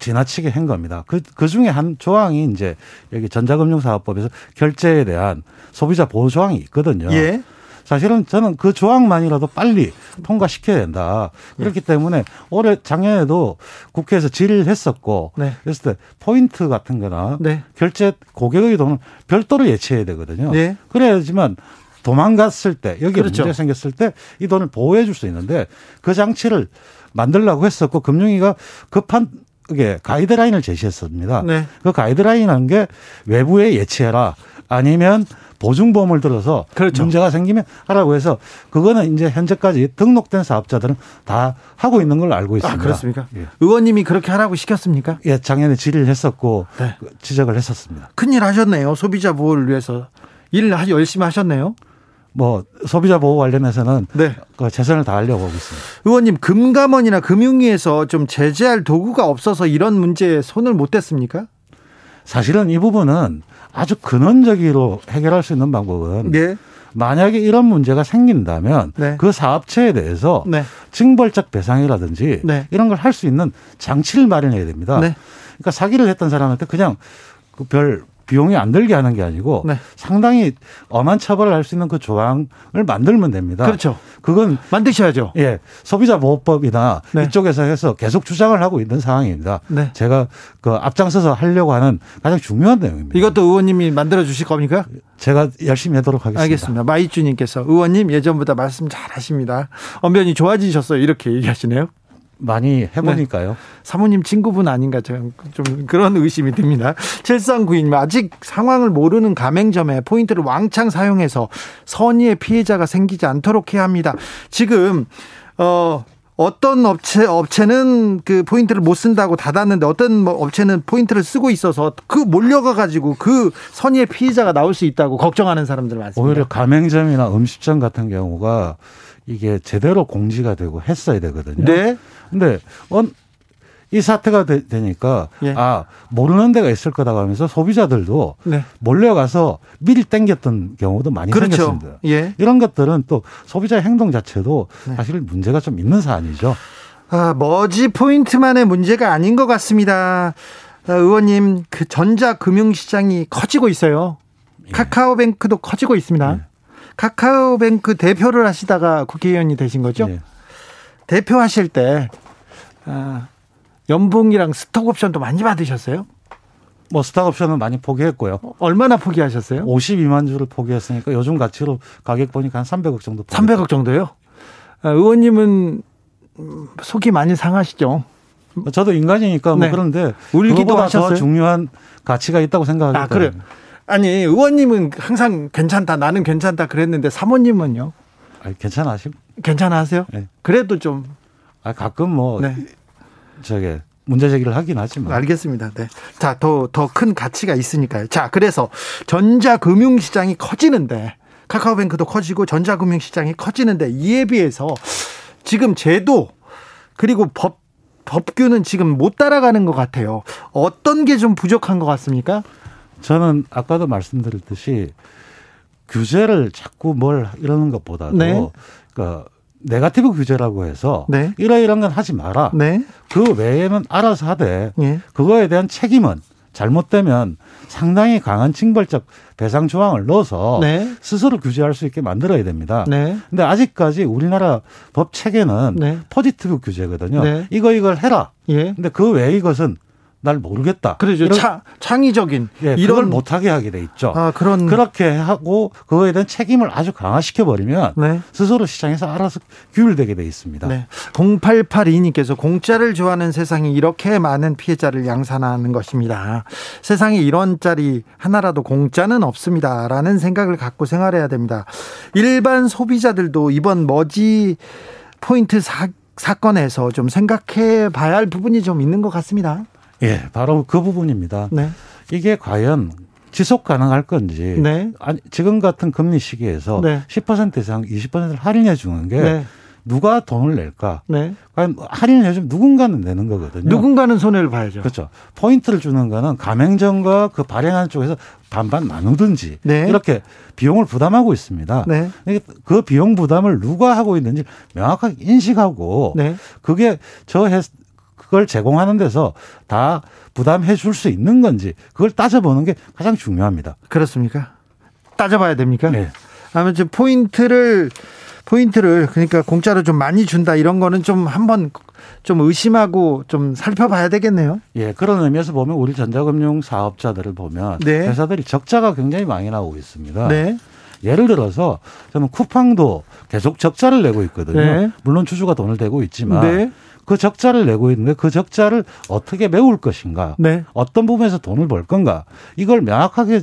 지나치게 한 겁니다. 그, 그 중에 한 조항이 이제 여기 전자금융사업법에서 결제에 대한 소비자 보호 조항이 있거든요. 예. 사실은 저는 그 조항만이라도 빨리 통과시켜야 된다. 그렇기 때문에 올해 작년에도 국회에서 질의를 했었고 네. 그랬을 때 포인트 같은 거나 네. 결제 고객의 돈을 별도로 예치해야 되거든요. 네. 그래야지만 도망갔을 때 여기에 그렇죠. 문제 생겼을 때 이 돈을 보호해 줄 수 있는데 그 장치를 만들라고 했었고 금융위가 급한 그게 가이드라인을 제시했습니다. 네. 그 가이드라인이라는 게 외부에 예치해라 아니면 보증보험을 들어서 그렇죠. 문제가 생기면 하라고 해서 그거는 이제 현재까지 등록된 사업자들은 다 하고 있는 걸로 알고 있습니다. 아, 그렇습니까? 예. 의원님이 그렇게 하라고 시켰습니까? 예, 작년에 질의를 했었고 네. 지적을 했었습니다. 큰일 하셨네요. 소비자 보호를 위해서 일 열심히 하셨네요. 뭐 소비자 보호 관련해서는 네. 그 최선을 다하려고 하고 있습니다. 의원님 금감원이나 금융위에서 좀 제재할 도구가 없어서 이런 문제에 손을 못 댔습니까? 사실은 이 부분은 아주 근원적으로 해결할 수 있는 방법은 네. 만약에 이런 문제가 생긴다면 네. 그 사업체에 대해서 네. 징벌적 배상이라든지 네. 이런 걸 할 수 있는 장치를 마련해야 됩니다. 네. 그러니까 사기를 했던 사람한테 그냥 그 별 비용이 안 들게 하는 게 아니고 네. 상당히 엄한 처벌을 할 수 있는 그 조항을 만들면 됩니다. 그렇죠. 그건 만드셔야죠. 예. 소비자 보호법이나 네. 이쪽에서 해서 계속 주장을 하고 있는 상황입니다. 네. 제가 그 앞장서서 하려고 하는 가장 중요한 내용입니다. 이것도 의원님이 만들어 주실 겁니까? 제가 열심히 하도록 하겠습니다. 알겠습니다. 마이주 님께서 의원님 예전보다 말씀 잘 하십니다. 언변이 좋아지셨어요. 이렇게 얘기하시네요. 많이 해보니까요. 네. 사모님 친구분 아닌가 좀 그런 의심이 듭니다. 7392님 아직 상황을 모르는 가맹점에 포인트를 왕창 사용해서 선의의 피해자가 생기지 않도록 해야 합니다. 지금 어 어떤 업체 업체는 그 포인트를 못 쓴다고 닫았는데 어떤 뭐 업체는 포인트를 쓰고 있어서 그 몰려가 가지고 그 선의의 피해자가 나올 수 있다고 걱정하는 사람들 많습니다. 오히려 가맹점이나 음식점 같은 경우가 이게 제대로 공지가 되고 했어야 되거든요. 네. 근데 이 사태가 되, 니까 예. 아 모르는 데가 있을 거다 하면서 소비자들도 네. 몰려가서 미리 땡겼던 경우도 많이 그렇죠. 생겼습니다. 예. 이런 것들은 또 소비자 행동 자체도 네. 사실 문제가 좀 있는 사안이죠. 아 머지 포인트만의 문제가 아닌 것 같습니다. 아, 의원님 그 전자 금융 시장이 커지고 있어요. 예. 카카오뱅크도 커지고 있습니다. 예. 카카오뱅크 대표를 하시다가 국회의원이 되신 거죠? 예. 대표하실 때 아, 연봉이랑 스톡 옵션도 많이 받으셨어요? 뭐 스톡 옵션은 많이 포기했고요. 어, 얼마나 포기하셨어요? 52만 주를 포기했으니까 요즘 가치로 가격 보니까 한 300억 정도. 포기했어요. 300억 정도요? 아, 의원님은 속이 많이 상하시죠? 저도 인간이니까 뭐 네. 그런데 울기도 하셨어요? 더 중요한 가치가 있다고 생각하기 아, 그래요. 아니 의원님은 항상 괜찮다 나는 괜찮다 그랬는데 사모님은요? 아니, 괜찮아시고 괜찮아하세요? 네. 그래도 좀 아, 가끔 뭐 네. 저게 문제 제기를 하긴 하지만. 알겠습니다. 네. 자, 더, 더 큰 가치가 있으니까요. 자, 그래서 전자 금융 시장이 커지는데, 카카오뱅크도 커지고 전자 금융 시장이 커지는데, 이에 비해서 지금 제도, 그리고 법, 법규는 지금 못 따라가는 것 같아요. 어떤 게 좀 부족한 것 같습니까? 저는 아까도 말씀드렸듯이 규제를 자꾸 뭘 이러는 것보다도 네. 그러니까 네가티브 규제라고 해서 네. 이러이러한 건 하지 마라. 네. 그 외에는 알아서 하되 네. 그거에 대한 책임은 잘못되면 상당히 강한 징벌적 배상 조항을 넣어서 네. 스스로 규제할 수 있게 만들어야 됩니다. 네. 근데 아직까지 우리나라 법 체계는 네. 포지티브 규제거든요. 네. 이거 이걸 해라. 예. 근데 그 외의 것은 날 모르겠다. 그러죠. 차, 창의적인 예, 이런 못하게 하게 돼 있죠. 아, 그런 그렇게 하고 그거에 대한 책임을 아주 강화시켜 버리면 네. 스스로 시장에서 알아서 규율되게 돼 있습니다. 네. 0882님께서 공짜를 좋아하는 세상이 이렇게 많은 피해자를 양산하는 것입니다. 세상에 이런 짤이 하나라도 공짜는 없습니다라는 생각을 갖고 생활해야 됩니다. 일반 소비자들도 이번 머지 포인트 사, 사건에서 좀 생각해 봐야 할 부분이 좀 있는 것 같습니다. 예, 바로 그 부분입니다. 네. 이게 과연 지속 가능할 건지 네. 아니, 지금 같은 금리 시기에서 네. 10% 이상 20%를 할인해 주는 게 네. 누가 돈을 낼까? 네. 과연 할인을 해주면 누군가는 내는 거거든요. 누군가는 손해를 봐야죠. 그렇죠. 포인트를 주는 거는 가맹점과 그 발행하는 쪽에서 반반 나누든지 네. 이렇게 비용을 부담하고 있습니다. 네. 그 비용 부담을 누가 하고 있는지 명확하게 인식하고 네. 그게 저 그걸 제공하는 데서 다 부담해 줄 수 있는 건지 그걸 따져보는 게 가장 중요합니다. 그렇습니까? 따져봐야 됩니까? 네. 아무튼 포인트를 포인트를 그러니까 공짜로 좀 많이 준다 이런 거는 좀 한번 좀 의심하고 좀 살펴봐야 되겠네요. 예, 그런 의미에서 보면 우리 전자금융 사업자들을 보면 네. 회사들이 적자가 굉장히 많이 나오고 있습니다. 네. 예를 들어서 저는 쿠팡도 계속 적자를 내고 있거든요. 네. 물론 주주가 돈을 대고 있지만 네. 그 적자를 내고 있는데 그 적자를 어떻게 메울 것인가, 네. 어떤 부분에서 돈을 벌 건가 이걸 명확하게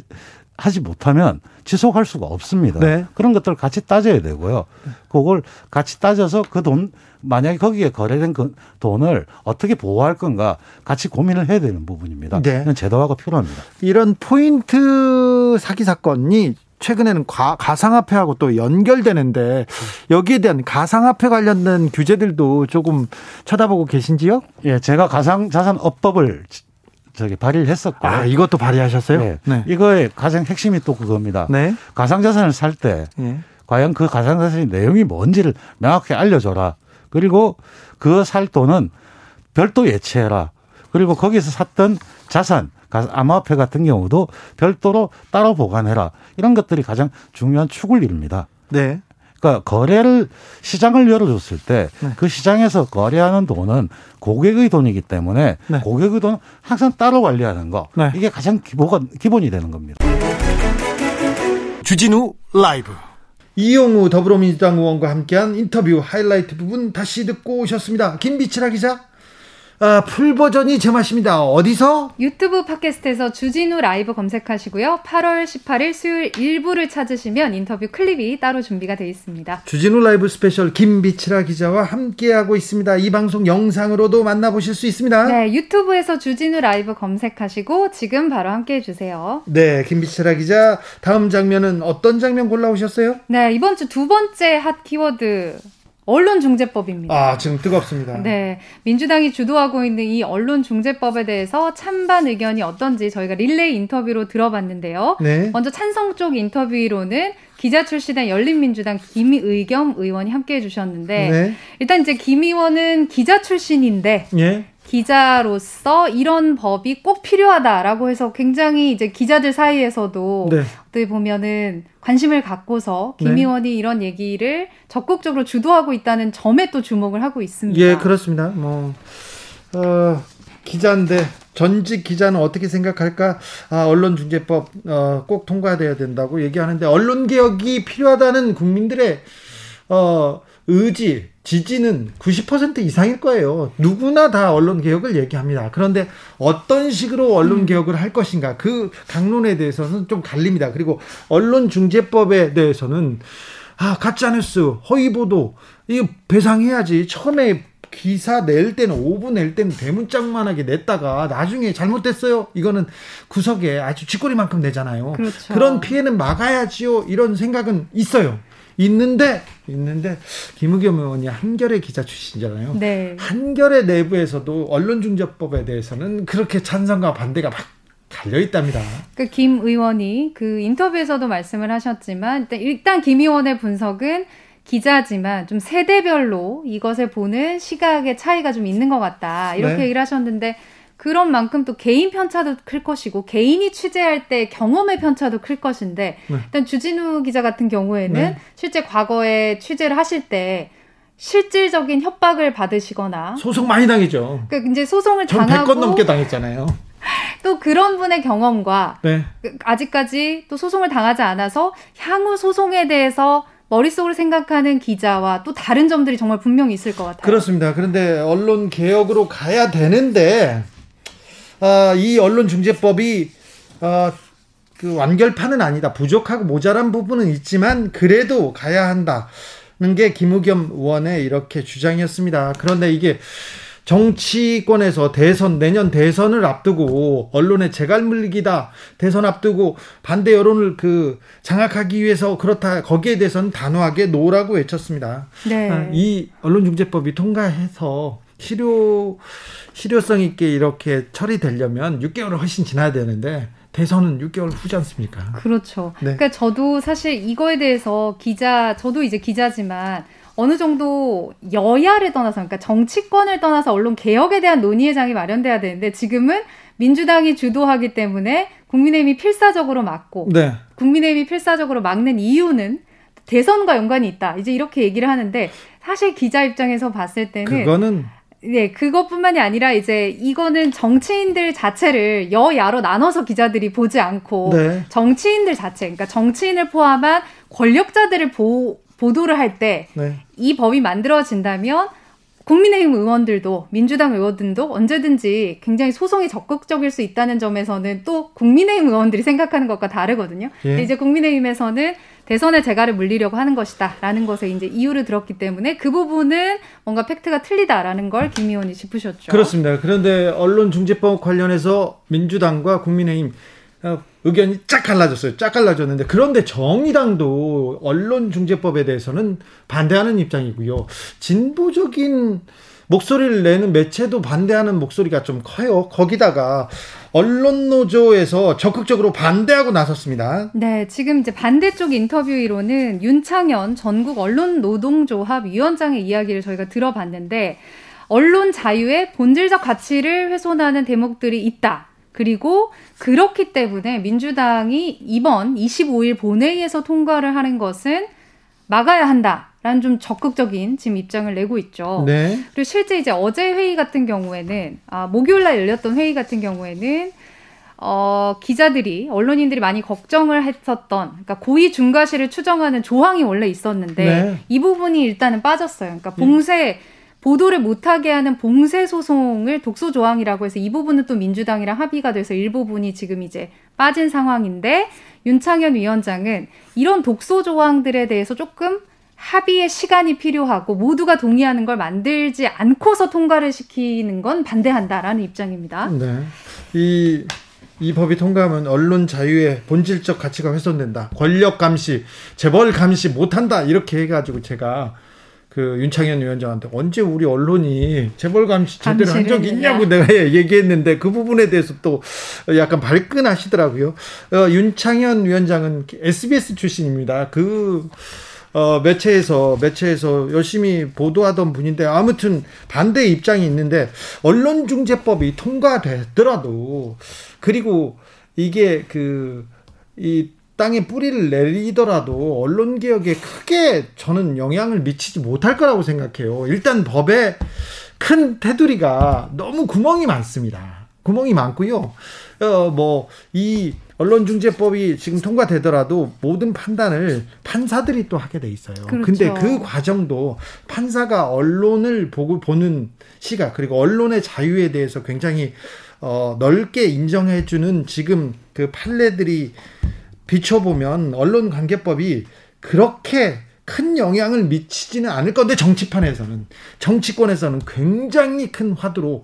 하지 못하면 지속할 수가 없습니다. 네. 그런 것들을 같이 따져야 되고요. 그걸 같이 따져서 그 돈, 만약에 거기에 거래된 그 돈을 어떻게 보호할 건가 같이 고민을 해야 되는 부분입니다. 네. 제도화가 필요합니다. 이런 포인트 사기 사건이 최근에는 가, 가상화폐하고 또 연결되는데 여기에 대한 가상화폐 관련된 규제들도 조금 쳐다보고 계신지요? 예, 제가 가상자산업법을 저기 발의를 했었고. 아, 이것도 발의하셨어요? 네. 네. 이거의 가장 핵심이 또 그겁니다. 네. 가상자산을 살때 네. 과연 그 가상자산의 내용이 뭔지를 명확히 알려줘라. 그리고 그 살 돈은 별도 예치해라. 그리고 거기서 샀던 자산, 암호화폐 같은 경우도 별도로 따로 보관해라. 이런 것들이 가장 중요한 축을 이룹니다. 네. 그러니까 거래를 시장을 열어줬을 때그 네. 그 시장에서 거래하는 돈은 고객의 돈이기 때문에 네. 고객의 돈은 항상 따로 관리하는 거 네. 이게 가장 기본 기본이 되는 겁니다. 주진우 라이브 이용우 더불어민주당 의원과 함께한 인터뷰 하이라이트 부분 다시 듣고 오셨습니다. 김빛이라 기자. 아, full 버전이 제맛입니다. 어디서? 유튜브 팟캐스트에서 주진우 라이브 검색하시고요. 8월 18일 수요일 일부를 찾으시면 인터뷰 클립이 따로 준비가 되어 있습니다. 주진우 라이브 스페셜 김빛이라 기자와 함께하고 있습니다. 이 방송 영상으로도 만나보실 수 있습니다. 네, 유튜브에서 주진우 라이브 검색하시고 지금 바로 함께해 주세요. 네, 김빛이라 기자 다음 장면은 어떤 장면 골라오셨어요? 네, 이번 주 두 번째 핫 키워드 언론중재법입니다. 아, 지금 뜨겁습니다. 네. 민주당이 주도하고 있는 이 언론중재법에 대해서 찬반 의견이 어떤지 저희가 릴레이 인터뷰로 들어봤는데요. 네. 먼저 찬성 쪽 인터뷰로는 기자 출신의 열린민주당 김의겸 의원이 함께 해주셨는데, 네. 일단 이제 김 의원은 기자 출신인데, 예. 기자로서 이런 법이 꼭 필요하다라고 해서 굉장히 이제 기자들 사이에서도 네. 어떻게 보면은 관심을 갖고서 김 네. 의원이 이런 얘기를 적극적으로 주도하고 있다는 점에 또 주목을 하고 있습니다. 예, 그렇습니다. 뭐 어, 기자인데 전직 기자는 어떻게 생각할까? 아, 언론중재법 어, 꼭 통과돼야 된다고 얘기하는데 언론 개혁이 필요하다는 국민들의 어, 의지, 지지는 90% 이상일 거예요. 누구나 다 언론 개혁을 얘기합니다. 그런데 어떤 식으로 언론 음. 개혁을 할 것인가 그 강론에 대해서는 좀 갈립니다. 그리고 언론 중재법에 대해서는 아 가짜 뉴스, 허위 보도 이거 배상해야지. 처음에 기사 낼 때는 5분 낼 때는 대문짝만하게 냈다가 나중에 잘못됐어요. 이거는 구석에 아주 쥐꼬리만큼 내잖아요. 그렇죠. 그런 피해는 막아야지요. 이런 생각은 있어요. 있는데 있는데 김의겸 의원이 한겨레 기자 출신이잖아요. 네. 한겨레 내부에서도 언론중재법에 대해서는 그렇게 찬성과 반대가 막 갈려 있답니다. 그 김 의원이 그 인터뷰에서도 말씀을 하셨지만 일단 김 의원의 분석은 기자지만 좀 세대별로 이것을 보는 시각의 차이가 좀 있는 것 같다 이렇게 네. 얘기를 하셨는데 그런 만큼 또 개인 편차도 클 것이고 개인이 취재할 때 경험의 편차도 클 것인데 네. 일단 주진우 기자 같은 경우에는 네. 실제 과거에 취재를 하실 때 실질적인 협박을 받으시거나 소송 많이 당했죠. 그러니까 이제 소송을 당하고 100건 넘게 당했잖아요. 또 그런 분의 경험과 네. 그 아직까지 또 소송을 당하지 않아서 향후 소송에 대해서 머릿속으로 생각하는 기자와 또 다른 점들이 정말 분명히 있을 것 같아요. 그렇습니다. 그런데 언론 개혁으로 가야 되는데 어, 이 언론중재법이 어, 그 완결판은 아니다. 부족하고 모자란 부분은 있지만 그래도 가야 한다는 게 김우겸 의원의 이렇게 주장이었습니다. 그런데 이게 정치권에서 대선 내년 대선을 앞두고 언론의 재갈물기다 대선 앞두고 반대 여론을 그 장악하기 위해서 그렇다 거기에 대해서는 단호하게 노라고 외쳤습니다. 네. 아, 이 언론중재법이 통과해서 실효 실효성 있게 이렇게 처리되려면 6개월을 훨씬 지나야 되는데 대선은 6개월 후지 않습니까? 그렇죠. 네. 그러니까 저도 사실 이거에 대해서 기자 저도 이제 기자지만 어느 정도 여야를 떠나서 그러니까 정치권을 떠나서 언론 개혁에 대한 논의의 장이 마련돼야 되는데 지금은 민주당이 주도하기 때문에 국민의힘이 필사적으로 막고 네. 국민의힘이 필사적으로 막는 이유는 대선과 연관이 있다. 이제 이렇게 얘기를 하는데 사실 기자 입장에서 봤을 때는 그거는 네, 그것뿐만이 아니라 이제 이거는 정치인들 자체를 여야로 나눠서 기자들이 보지 않고 네. 정치인들 자체, 그러니까 정치인을 포함한 권력자들을 보, 보도를 할 때이 네. 법이 만들어진다면 국민의힘 의원들도 민주당 의원들도 언제든지 굉장히 소송이 적극적일 수 있다는 점에서는 또 국민의힘 의원들이 생각하는 것과 다르거든요. 예. 이제 국민의힘에서는 대선의 재갈을 물리려고 하는 것이다라는 것에 이제 이유를 들었기 때문에 그 부분은 뭔가 팩트가 틀리다라는 걸 김 의원이 짚으셨죠. 그렇습니다. 그런데 언론중재법 관련해서 민주당과 국민의힘 어, 의견이 쫙 갈라졌어요. 쫙 갈라졌는데 그런데 정의당도 언론중재법에 대해서는 반대하는 입장이고요. 진보적인 목소리를 내는 매체도 반대하는 목소리가 좀 커요. 거기다가 언론노조에서 적극적으로 반대하고 나섰습니다. 네, 지금 이제 반대쪽 인터뷰로는 윤창현 전국 언론노동조합 위원장의 이야기를 저희가 들어봤는데 언론 자유의 본질적 가치를 훼손하는 대목들이 있다. 그리고 그렇기 때문에 민주당이 이번 25일 본회의에서 통과를 하는 것은 막아야 한다 라는 좀 적극적인 지금 입장을 내고 있죠. 네. 그리고 실제 이제 어제 회의 같은 경우에는 아, 목요일 날 열렸던 회의 같은 경우에는 어, 기자들이 언론인들이 많이 걱정을 했었던 그러니까 고의 중과실을 추정하는 조항이 원래 있었는데 네. 이 부분이 일단은 빠졌어요. 그러니까 봉쇄 음. 보도를 못하게 하는 봉쇄 소송을 독소 조항이라고 해서 이 부분은 또 민주당이랑 합의가 돼서 일부분이 지금 이제 빠진 상황인데 윤창현 위원장은 이런 독소 조항들에 대해서 조금 합의의 시간이 필요하고 모두가 동의하는 걸 만들지 않고서 통과를 시키는 건 반대한다라는 입장입니다. 네. 이, 이 법이 통과하면 언론 자유의 본질적 가치가 훼손된다. 권력 감시, 재벌 감시 못한다. 이렇게 해가지고 제가 그 윤창현 위원장한테 언제 우리 언론이 재벌 감시 제대로 한 적이 있냐고 내가 얘기했는데 그 부분에 대해서 또 약간 발끈하시더라고요. 어, 윤창현 위원장은 SBS 출신입니다. 그 어, 매체에서 매체에서 열심히 보도하던 분인데 아무튼 반대 입장이 있는데 언론중재법이 통과되더라도 그리고 이게 그 이 땅에 뿌리를 내리더라도 언론 개혁에 크게 저는 영향을 미치지 못할 거라고 생각해요. 일단 법에 큰 테두리가 너무 구멍이 많습니다. 구멍이 많고요. 어, 뭐, 이 언론중재법이 지금 통과되더라도 모든 판단을 판사들이 또 하게 돼 있어요. 그렇죠. 근데 그 과정도 판사가 언론을 보고 보는 시각, 그리고 언론의 자유에 대해서 굉장히 어, 넓게 인정해주는 지금 그 판례들이 비춰보면 언론관계법이 그렇게 큰 영향을 미치지는 않을 건데 정치판에서는 정치권에서는 굉장히 큰 화두로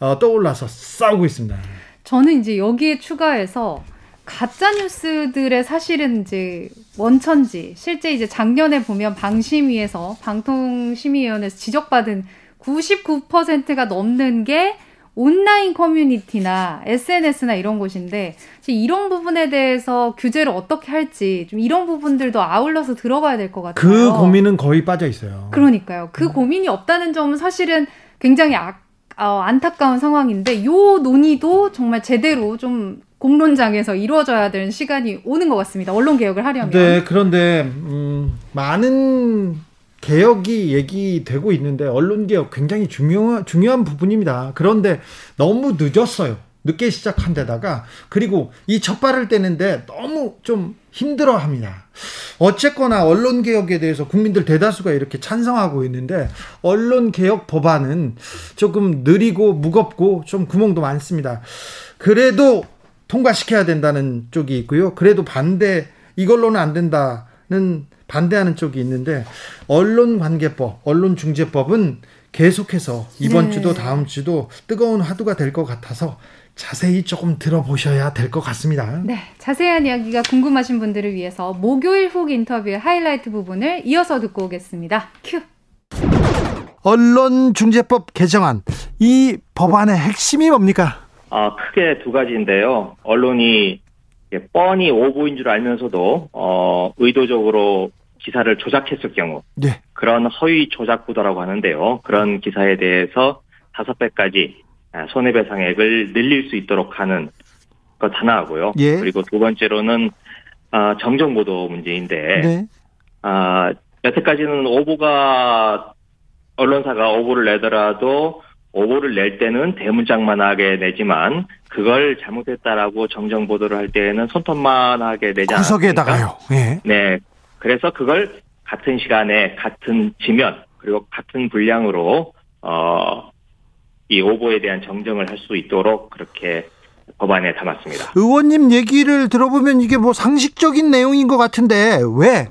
어, 떠올라서 싸우고 있습니다. 저는 이제 여기에 추가해서 가짜 뉴스들의 사실은 이제 원천지 실제 이제 작년에 보면 방심위에서 방통심의위원회에서 지적받은 99%가 넘는 게 온라인 커뮤니티나 SNS나 이런 곳인데 이런 부분에 대해서 규제를 어떻게 할지 좀 이런 부분들도 아울러서 들어가야 될 것 같아요. 그 고민은 거의 빠져 있어요. 그러니까요. 그 음. 고민이 없다는 점은 사실은 굉장히 아, 어, 안타까운 상황인데 요 논의도 정말 제대로 좀 공론장에서 이루어져야 되는 시간이 오는 것 같습니다. 언론 개혁을 하려면. 네, 그런데 음, 많은 개혁이 얘기되고 있는데 언론 개혁 굉장히 중요한 중요한 부분입니다. 그런데 너무 늦었어요. 늦게 시작한 데다가 그리고 이 첫발을 떼는데 너무 좀 힘들어 합니다. 어쨌거나 언론 개혁에 대해서 국민들 대다수가 이렇게 찬성하고 있는데 언론 개혁 법안은 조금 느리고 무겁고 좀 구멍도 많습니다. 그래도 통과시켜야 된다는 쪽이 있고요. 그래도 반대 이걸로는 안 된다는 반대하는 쪽이 있는데 언론관계법, 언론중재법은 계속해서 이번 네. 주도 다음 주도 뜨거운 화두가 될 것 같아서 자세히 조금 들어보셔야 될 것 같습니다. 네, 자세한 이야기가 궁금하신 분들을 위해서 목요일 훅 인터뷰의 하이라이트 부분을 이어서 듣고 오겠습니다. 큐. 언론중재법 개정안 이 법안의 핵심이 뭡니까? 아 크게 두 가지인데요. 언론이 뻔히 오보인 줄 알면서도 어, 의도적으로 기사를 조작했을 경우 네. 그런 허위 조작 보도라고 하는데요. 그런 기사에 대해서 다섯 배까지 아, 손해배상액을 늘릴 수 있도록 하는 것 하나하고요. 예. 그리고 두 번째로는 아, 정정 보도 문제인데 네. 아, 여태까지는 오보가 언론사가 오보를 내더라도 오보를 낼 때는 대문짝만 하게 내지만 그걸 잘못했다라고 정정 보도를 할 때에는 손톱만 하게 내지 않습니까? 구석에다가요. 예. 네. 그래서 그걸 같은 시간에 같은 지면 그리고 같은 분량으로 어, 이 오보에 대한 정정을 할 수 있도록 그렇게 법안에 담았습니다. 의원님 얘기를 들어보면 이게 뭐 상식적인 내용인 것 같은데 왜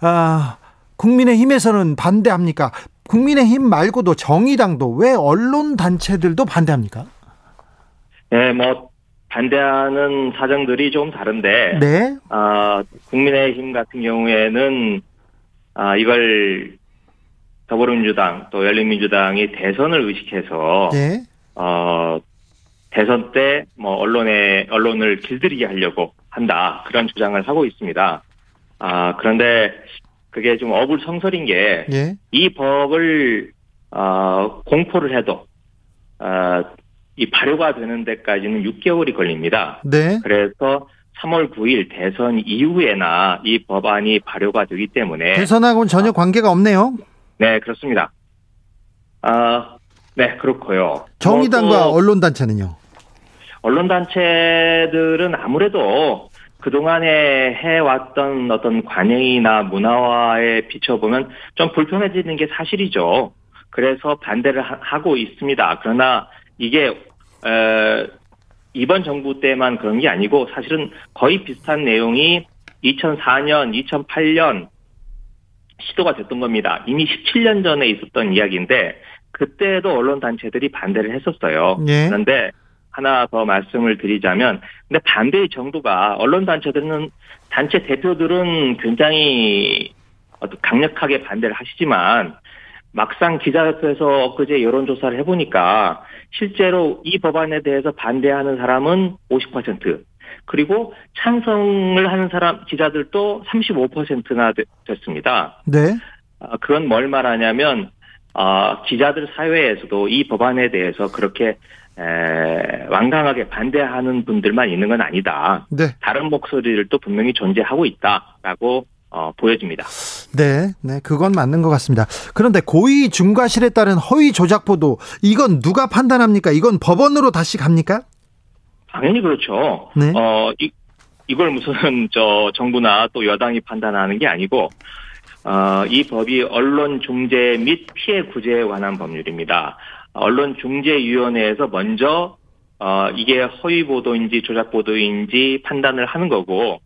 아, 국민의힘에서는 반대합니까? 국민의힘 말고도 정의당도 왜 언론 단체들도 반대합니까? 네, 뭐 반대하는 사정들이 좀 다른데, 네. 아 국민의힘 같은 경우에는 아 이걸 더불어민주당 또 열린민주당이 대선을 의식해서 네. 어 대선 때 뭐 언론에 언론을 길들이게 하려고 한다 그런 주장을 하고 있습니다. 아 그런데 그게 좀 어불성설인 게이 예. 법을 어, 공포를 해도 어, 이 발효가 되는 데까지는 6개월이 걸립니다. 네. 그래서 3월 9일 대선 이후에나 이 법안이 발효가 되기 때문에 대선하고는 전혀 관계가 없네요. 네, 그렇습니다. 아, 네, 그렇고요. 정의당과 뭐 언론 단체는요? 언론 단체들은 아무래도 그동안에 해왔던 어떤 관행이나 문화화에 비춰보면 좀 불편해지는 게 사실이죠. 그래서 반대를 하, 고 있습니다. 그러나 이게, 에, 이번 정부 때만 그런 게 아니고 사실은 거의 비슷한 내용이 2004년, 2008년 시도가 됐던 겁니다. 이미 17년 전에 있었던 이야기인데 그때도 언론 단체들이 반대를 했었어요. 네. 그런데 하나 더 말씀을 드리자면 근데 반대의 정도가 언론 단체들은 단체 대표들은 굉장히 강력하게 반대를 하시지만 막상 기자협회에서 엊그제 여론조사를 해보니까 실제로 이 법안에 대해서 반대하는 사람은 50%, 그리고 찬성을 하는 사람 기자들도 35%나 됐습니다. 네. 아, 그건 뭘 말하냐면 어, 기자들 사회에서도 이 법안에 대해서 그렇게 에, 완강하게 반대하는 분들만 있는 건 아니다. 네. 다른 목소리를 또 분명히 존재하고 있다라고 어, 보여집니다. 네, 네, 그건 맞는 것 같습니다. 그런데 고의 중과실에 따른 허위 조작 보도 이건 누가 판단합니까? 이건 법원으로 다시 갑니까? 당연히 그렇죠. 네. 어, 이, 이걸 무슨 저 정부나 또 여당이 판단하는 게 아니고 어, 이 법이 언론 중재 및 피해 구제에 관한 법률입니다. 언론 중재위원회에서 먼저 어, 이게 허위 보도인지 조작 보도인지 판단을 하는 거고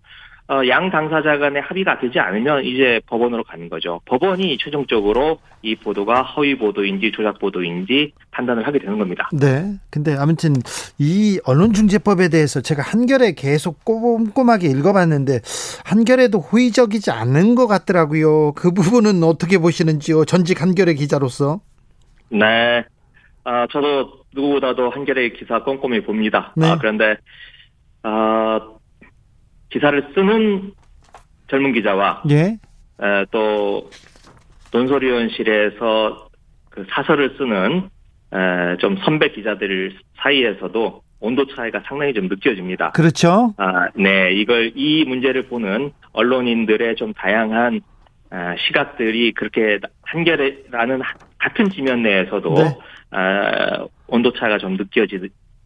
어, 양 당사자 간의 합의가 되지 않으면 이제 법원으로 가는 거죠. 법원이 최종적으로 이 보도가 허위 보도인지 조작 보도인지 판단을 하게 되는 겁니다. 네. 근데 아무튼 이 언론중재법에 대해서 제가 한결에 계속 꼼꼼하게 읽어봤는데 한결에도 호의적이지 않은 것 같더라고요. 그 부분은 어떻게 보시는지요? 전직 한결의 기자로서. 네. 아, 저도 누구보다도 한결의 기사 꼼꼼히 봅니다. 네. 아, 그런데 아, 기사를 쓰는 젊은 기자와 예. 에, 또 논설위원실에서 그 사설을 쓰는 에, 좀 선배 기자들 사이에서도 온도 차이가 상당히 좀 느껴집니다. 그렇죠. 아, 네, 이걸 이 문제를 보는 언론인들의 좀 다양한 아, 시각들이 그렇게 한결이라는 같은 지면 내에서도 네. 아, 온도 차가 좀 느껴지,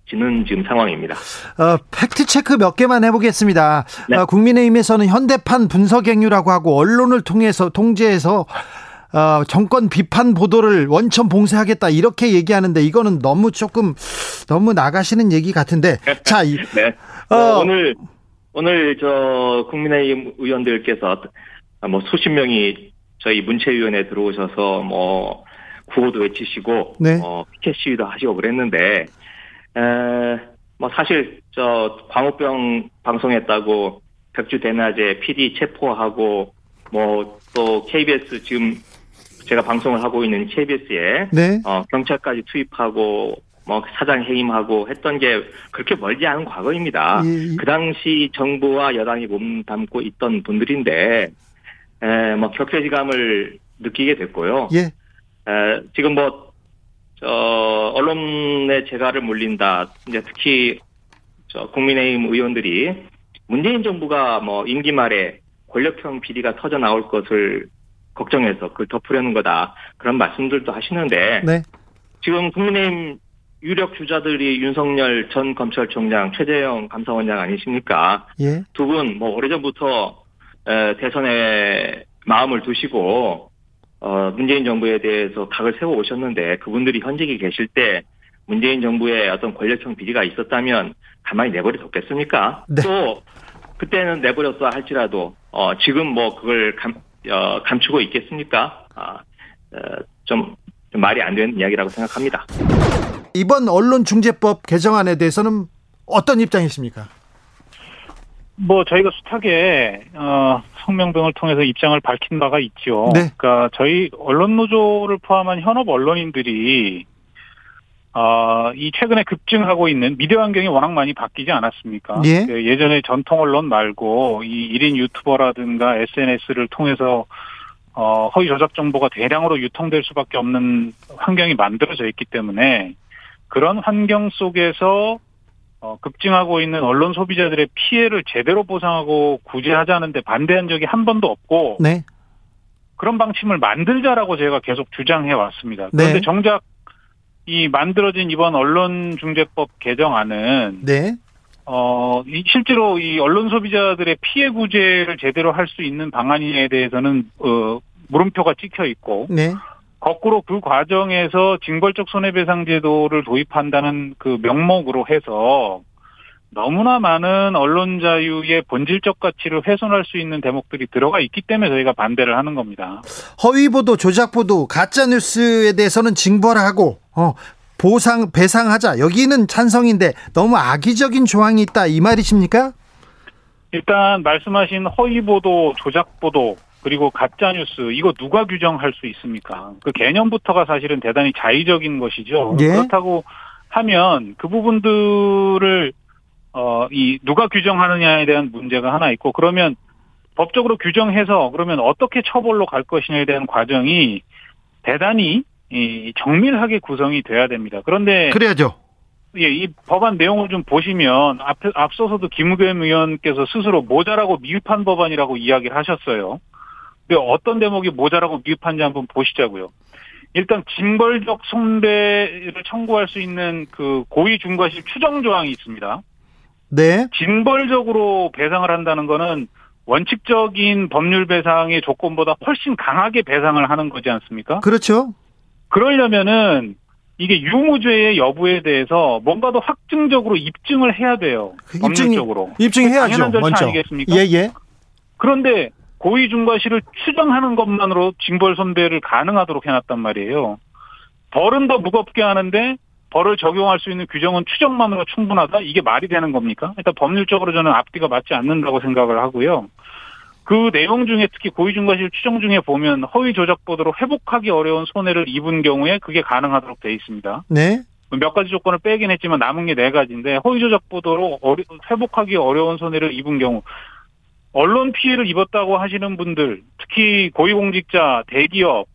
지는 지금 상황입니다. 어, 팩트 체크 몇 개만 해보겠습니다. 네. 어, 국민의힘에서는 현대판 분석행유라고 하고 언론을 통해서 통제해서 어, 정권 비판 보도를 원천 봉쇄하겠다 이렇게 얘기하는데 이거는 너무 조금 너무 나가시는 얘기 같은데 자 이, 네. 어, 어, 오늘 오늘 저 국민의힘 의원들께서 뭐 수십 명이 저희 문체위원회 들어오셔서 뭐 구호도 외치시고 네. 어, 피켓 시위도 하시고 그랬는데 에, 뭐 사실 저 광우병 방송했다고 백주 대낮에 PD 체포하고 뭐 또 KBS 지금 제가 방송을 하고 있는 KBS에 네. 어, 경찰까지 투입하고 뭐 사장 해임하고 했던 게 그렇게 멀지 않은 과거입니다. 예, 예. 그 당시 정부와 여당이 몸담고 있던 분들인데 에, 뭐 격세지감을 느끼게 됐고요. 예. 에, 지금 뭐, 저, 언론의 재갈을 물린다. 이제 특히, 저, 국민의힘 의원들이 문재인 정부가 뭐, 임기 말에 권력형 비리가 터져 나올 것을 걱정해서 그걸 덮으려는 거다. 그런 말씀들도 하시는데. 네. 지금 국민의힘 유력 주자들이 윤석열 전 검찰총장, 최재형 감사원장 아니십니까? 예. 두 분, 뭐, 오래전부터 대선에 마음을 두시고 어, 문재인 정부에 대해서 각을 세워 오셨는데 그분들이 현직에 계실 때 문재인 정부의 어떤 권력형 비리가 있었다면 가만히 내버려 뒀겠습니까? 네. 또 그때는 내버렸어 할지라도 어, 지금 뭐 그걸 감, 어, 감추고 있겠습니까? 아, 어, 좀, 좀 말이 안 되는 이야기라고 생각합니다. 이번 언론중재법 개정안에 대해서는 어떤 입장이십니까? 뭐 저희가 숱하게 어, 성명 등을 통해서 입장을 밝힌 바가 있죠. 네. 그러니까 저희 언론 노조를 포함한 현업 언론인들이 어, 이 최근에 급증하고 있는 미디어 환경이 워낙 많이 바뀌지 않았습니까? 예. 그 예전에 전통 언론 말고 이 1인 유튜버라든가 SNS를 통해서 어, 허위 조작 정보가 대량으로 유통될 수밖에 없는 환경이 만들어져 있기 때문에 그런 환경 속에서 어, 급증하고 있는 언론 소비자들의 피해를 제대로 보상하고 구제하자는데 반대한 적이 한 번도 없고 네. 그런 방침을 만들자라고 제가 계속 주장해 왔습니다. 그런데 네. 정작 이 만들어진 이번 언론중재법 개정안은 네. 어, 실제로 이 언론 소비자들의 피해 구제를 제대로 할 수 있는 방안에 대해서는 어, 물음표가 찍혀 있고 네. 거꾸로 그 과정에서 징벌적 손해배상 제도를 도입한다는 그 명목으로 해서 너무나 많은 언론 자유의 본질적 가치를 훼손할 수 있는 대목들이 들어가 있기 때문에 저희가 반대를 하는 겁니다. 허위 보도, 조작 보도, 가짜 뉴스에 대해서는 징벌하고 어, 보상 배상하자. 여기는 찬성인데 너무 악의적인 조항이 있다 이 말이십니까? 일단 말씀하신 허위 보도, 조작 보도 그리고 가짜 뉴스 이거 누가 규정할 수 있습니까? 그 개념부터가 사실은 대단히 자의적인 것이죠. 예? 그렇다고 하면 그 부분들을 어 이 누가 규정하느냐에 대한 문제가 하나 있고 그러면 법적으로 규정해서 그러면 어떻게 처벌로 갈 것이냐에 대한 과정이 대단히 이 정밀하게 구성이 돼야 됩니다. 그런데 그래야죠. 예, 이 법안 내용을 좀 보시면 앞, 앞서서도 김우겸 의원께서 스스로 모자라고 미흡한 법안이라고 이야기를 하셨어요. 근데 어떤 대목이 모자라고 미흡한지 한번 보시자고요. 일단 징벌적 손배를 청구할 수 있는 그 고의 중과실 추정 조항이 있습니다. 네. 징벌적으로 배상을 한다는 거는 원칙적인 법률 배상의 조건보다 훨씬 강하게 배상을 하는 거지 않습니까? 그렇죠. 그러려면은 이게 유무죄의 여부에 대해서 뭔가 더 확증적으로 입증을 해야 돼요. 그 입증, 법률적으로. 입증해야죠. 당연한 절차 먼저. 아니겠습니까? 예, 예. 그런데 고의 중과실을 추정하는 것만으로 징벌 선배를 가능하도록 해놨단 말이에요. 벌은 더 무겁게 하는데 벌을 적용할 수 있는 규정은 추정만으로 충분하다? 이게 말이 되는 겁니까? 일단 법률적으로 저는 앞뒤가 맞지 않는다고 생각을 하고요. 그 내용 중에 특히 고의중과실 추정 중에 보면 허위 조작 보도로 회복하기 어려운 손해를 입은 경우에 그게 가능하도록 돼 있습니다. 네. 몇 가지 조건을 빼긴 했지만 남은 게 네 가지인데 허위 조작 보도로 회복하기 어려운 손해를 입은 경우 언론 피해를 입었다고 하시는 분들, 특히 고위공직자, 대기업,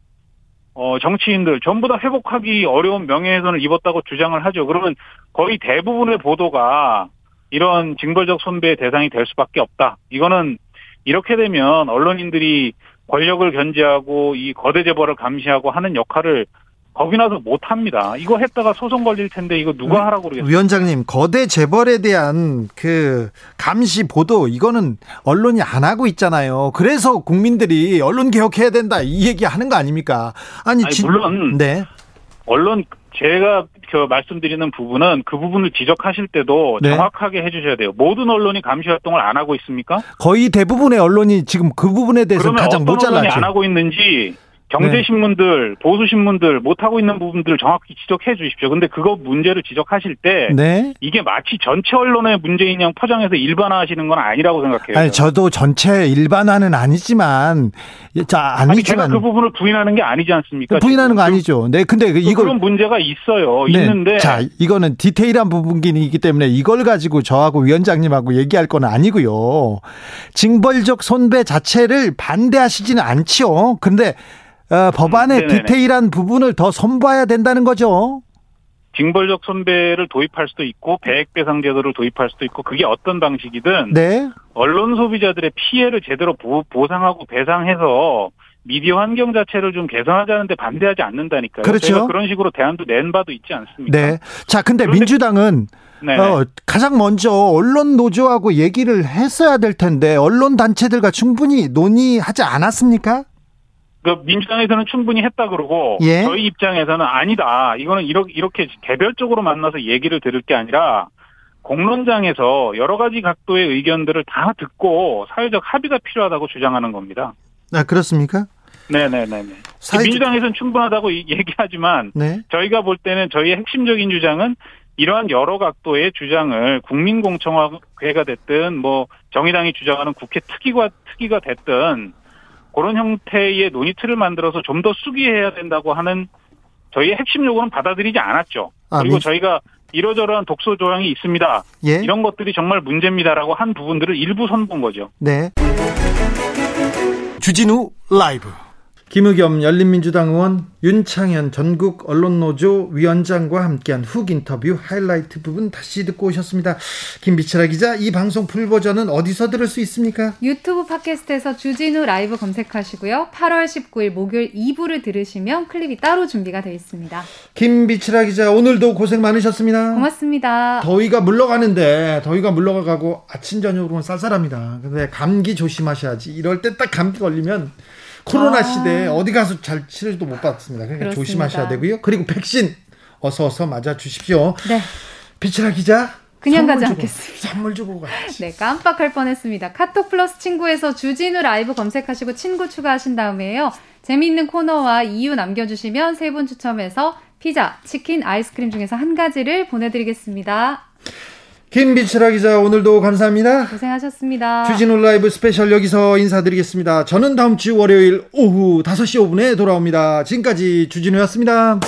어, 정치인들 전부 다 회복하기 어려운 명예훼손을 입었다고 주장을 하죠. 그러면 거의 대부분의 보도가 이런 징벌적 손배의 대상이 될 수밖에 없다. 이거는 이렇게 되면 언론인들이 권력을 견제하고 이 거대 재벌을 감시하고 하는 역할을 거기 나서 못 합니다. 이거 했다가 소송 걸릴 텐데 이거 누가 하라고 그러겠어요? 위원장님, 거대 재벌에 대한 그 감시 보도 이거는 언론이 안 하고 있잖아요. 그래서 국민들이 언론 개혁해야 된다 이 얘기 하는 거 아닙니까? 아니, 아니 지, 물론 네. 언론 제가 그 말씀드리는 부분은 그 부분을 지적하실 때도 네. 정확하게 해주셔야 돼요. 모든 언론이 감시 활동을 안 하고 있습니까? 거의 대부분의 언론이 지금 그 부분에 대해서 가장 모자라죠. 안 하고 있는지 경제신문들, 네. 보수신문들 못하고 있는 부분들을 정확히 지적해 주십시오. 근데 그거 문제를 지적하실 때 네. 이게 마치 전체 언론의 문제인 양 포장해서 일반화하시는 건 아니라고 생각해요. 아니, 저도 전체 일반화는 아니지만 자, 아니지만 아니, 제가 그 부분을 부인하는 게 아니지 않습니까? 부인하는. 거 아니죠. 네, 근데 그 이거 그런 문제가 있어요. 네. 있는데 자, 이거는 디테일한 부분이기 때문에 이걸 가지고 저하고 위원장님하고 얘기할 건 아니고요. 징벌적 손배 자체를 반대하시지는 않죠. 근데 어, 법안의 음, 디테일한 부분을 더 선봐야 된다는 거죠. 징벌적 손배를 도입할 수도 있고 배액배상 제도를 도입할 수도 있고 그게 어떤 방식이든 네. 언론 소비자들의 피해를 제대로 보, 보상하고 배상해서 미디어 환경 자체를 좀 개선하자는데 반대하지 않는다니까요. 그렇죠. 그런 식으로 대안도 낸 바도 있지 않습니까? 네. 자, 근데 민주당은 네. 어, 가장 먼저 언론 노조하고 얘기를 했어야 될 텐데 언론 단체들과 충분히 논의하지 않았습니까? 그 민주당에서는 충분히 했다 그러고 예? 저희 입장에서는 아니다. 이거는 이렇게, 이렇게 개별적으로 만나서 얘기를 들을 게 아니라 공론장에서 여러 가지 각도의 의견들을 다 듣고 사회적 합의가 필요하다고 주장하는 겁니다. 아 그렇습니까? 네네네네. 사회적... 민주당에서는 충분하다고 얘기하지만 네? 저희가 볼 때는 저희의 핵심적인 주장은 이러한 여러 각도의 주장을 국민공청회가 됐든 뭐 정의당이 주장하는 국회 특위가 특위가 됐든 그런 형태의 논의 틀을 만들어서 좀더 수기해야 된다고 하는 저희의 핵심 요구는 받아들이지 않았죠. 아, 그리고 민... 저희가 이러저러한 독소 조항이 있습니다. 예? 이런 것들이 정말 문제입니다라고 한 부분들을 일부 선본 거죠. 네. 주진우 라이브. 김의겸 열린민주당 의원 윤창현 전국 언론노조 위원장과 함께한 훅 인터뷰 하이라이트 부분 다시 듣고 오셨습니다. 김빛이라 기자, 이 방송 full 버전은 어디서 들을 수 있습니까? 유튜브 팟캐스트에서 주진우 라이브 검색하시고요. 8월 19일 목요일 2부를 들으시면 클립이 따로 준비가 되어 있습니다. 김빛이라 기자, 오늘도 고생 많으셨습니다. 고맙습니다. 더위가 물러가는데 더위가 물러가고 아침 저녁으로는 쌀쌀합니다. 근데 감기 조심하셔야지. 이럴 때 딱 감기 걸리면 코로나 아. 시대에 어디 가서 잘 치료도 못 받습니다. 그러니까 그렇습니다. 조심하셔야 되고요. 그리고 백신 어서 어서 맞아 주십시오. 네. 비치라 기자. 그냥 가지 주고, 않겠습니다. 선물 주고 가야지. 네, 깜빡할 뻔했습니다. 카톡 플러스 친구에서 주진우 라이브 검색하시고 친구 추가하신 다음에요. 재미있는 코너와 이유 남겨주시면 세 분 추첨해서 피자, 치킨, 아이스크림 중에서 한 가지를 보내드리겠습니다. 김빛이라 기자 오늘도 감사합니다. 고생하셨습니다. 주진우 라이브 스페셜 여기서 인사드리겠습니다. 저는 다음 주 월요일 오후 5시 5분에 돌아옵니다. 지금까지 주진우였습니다.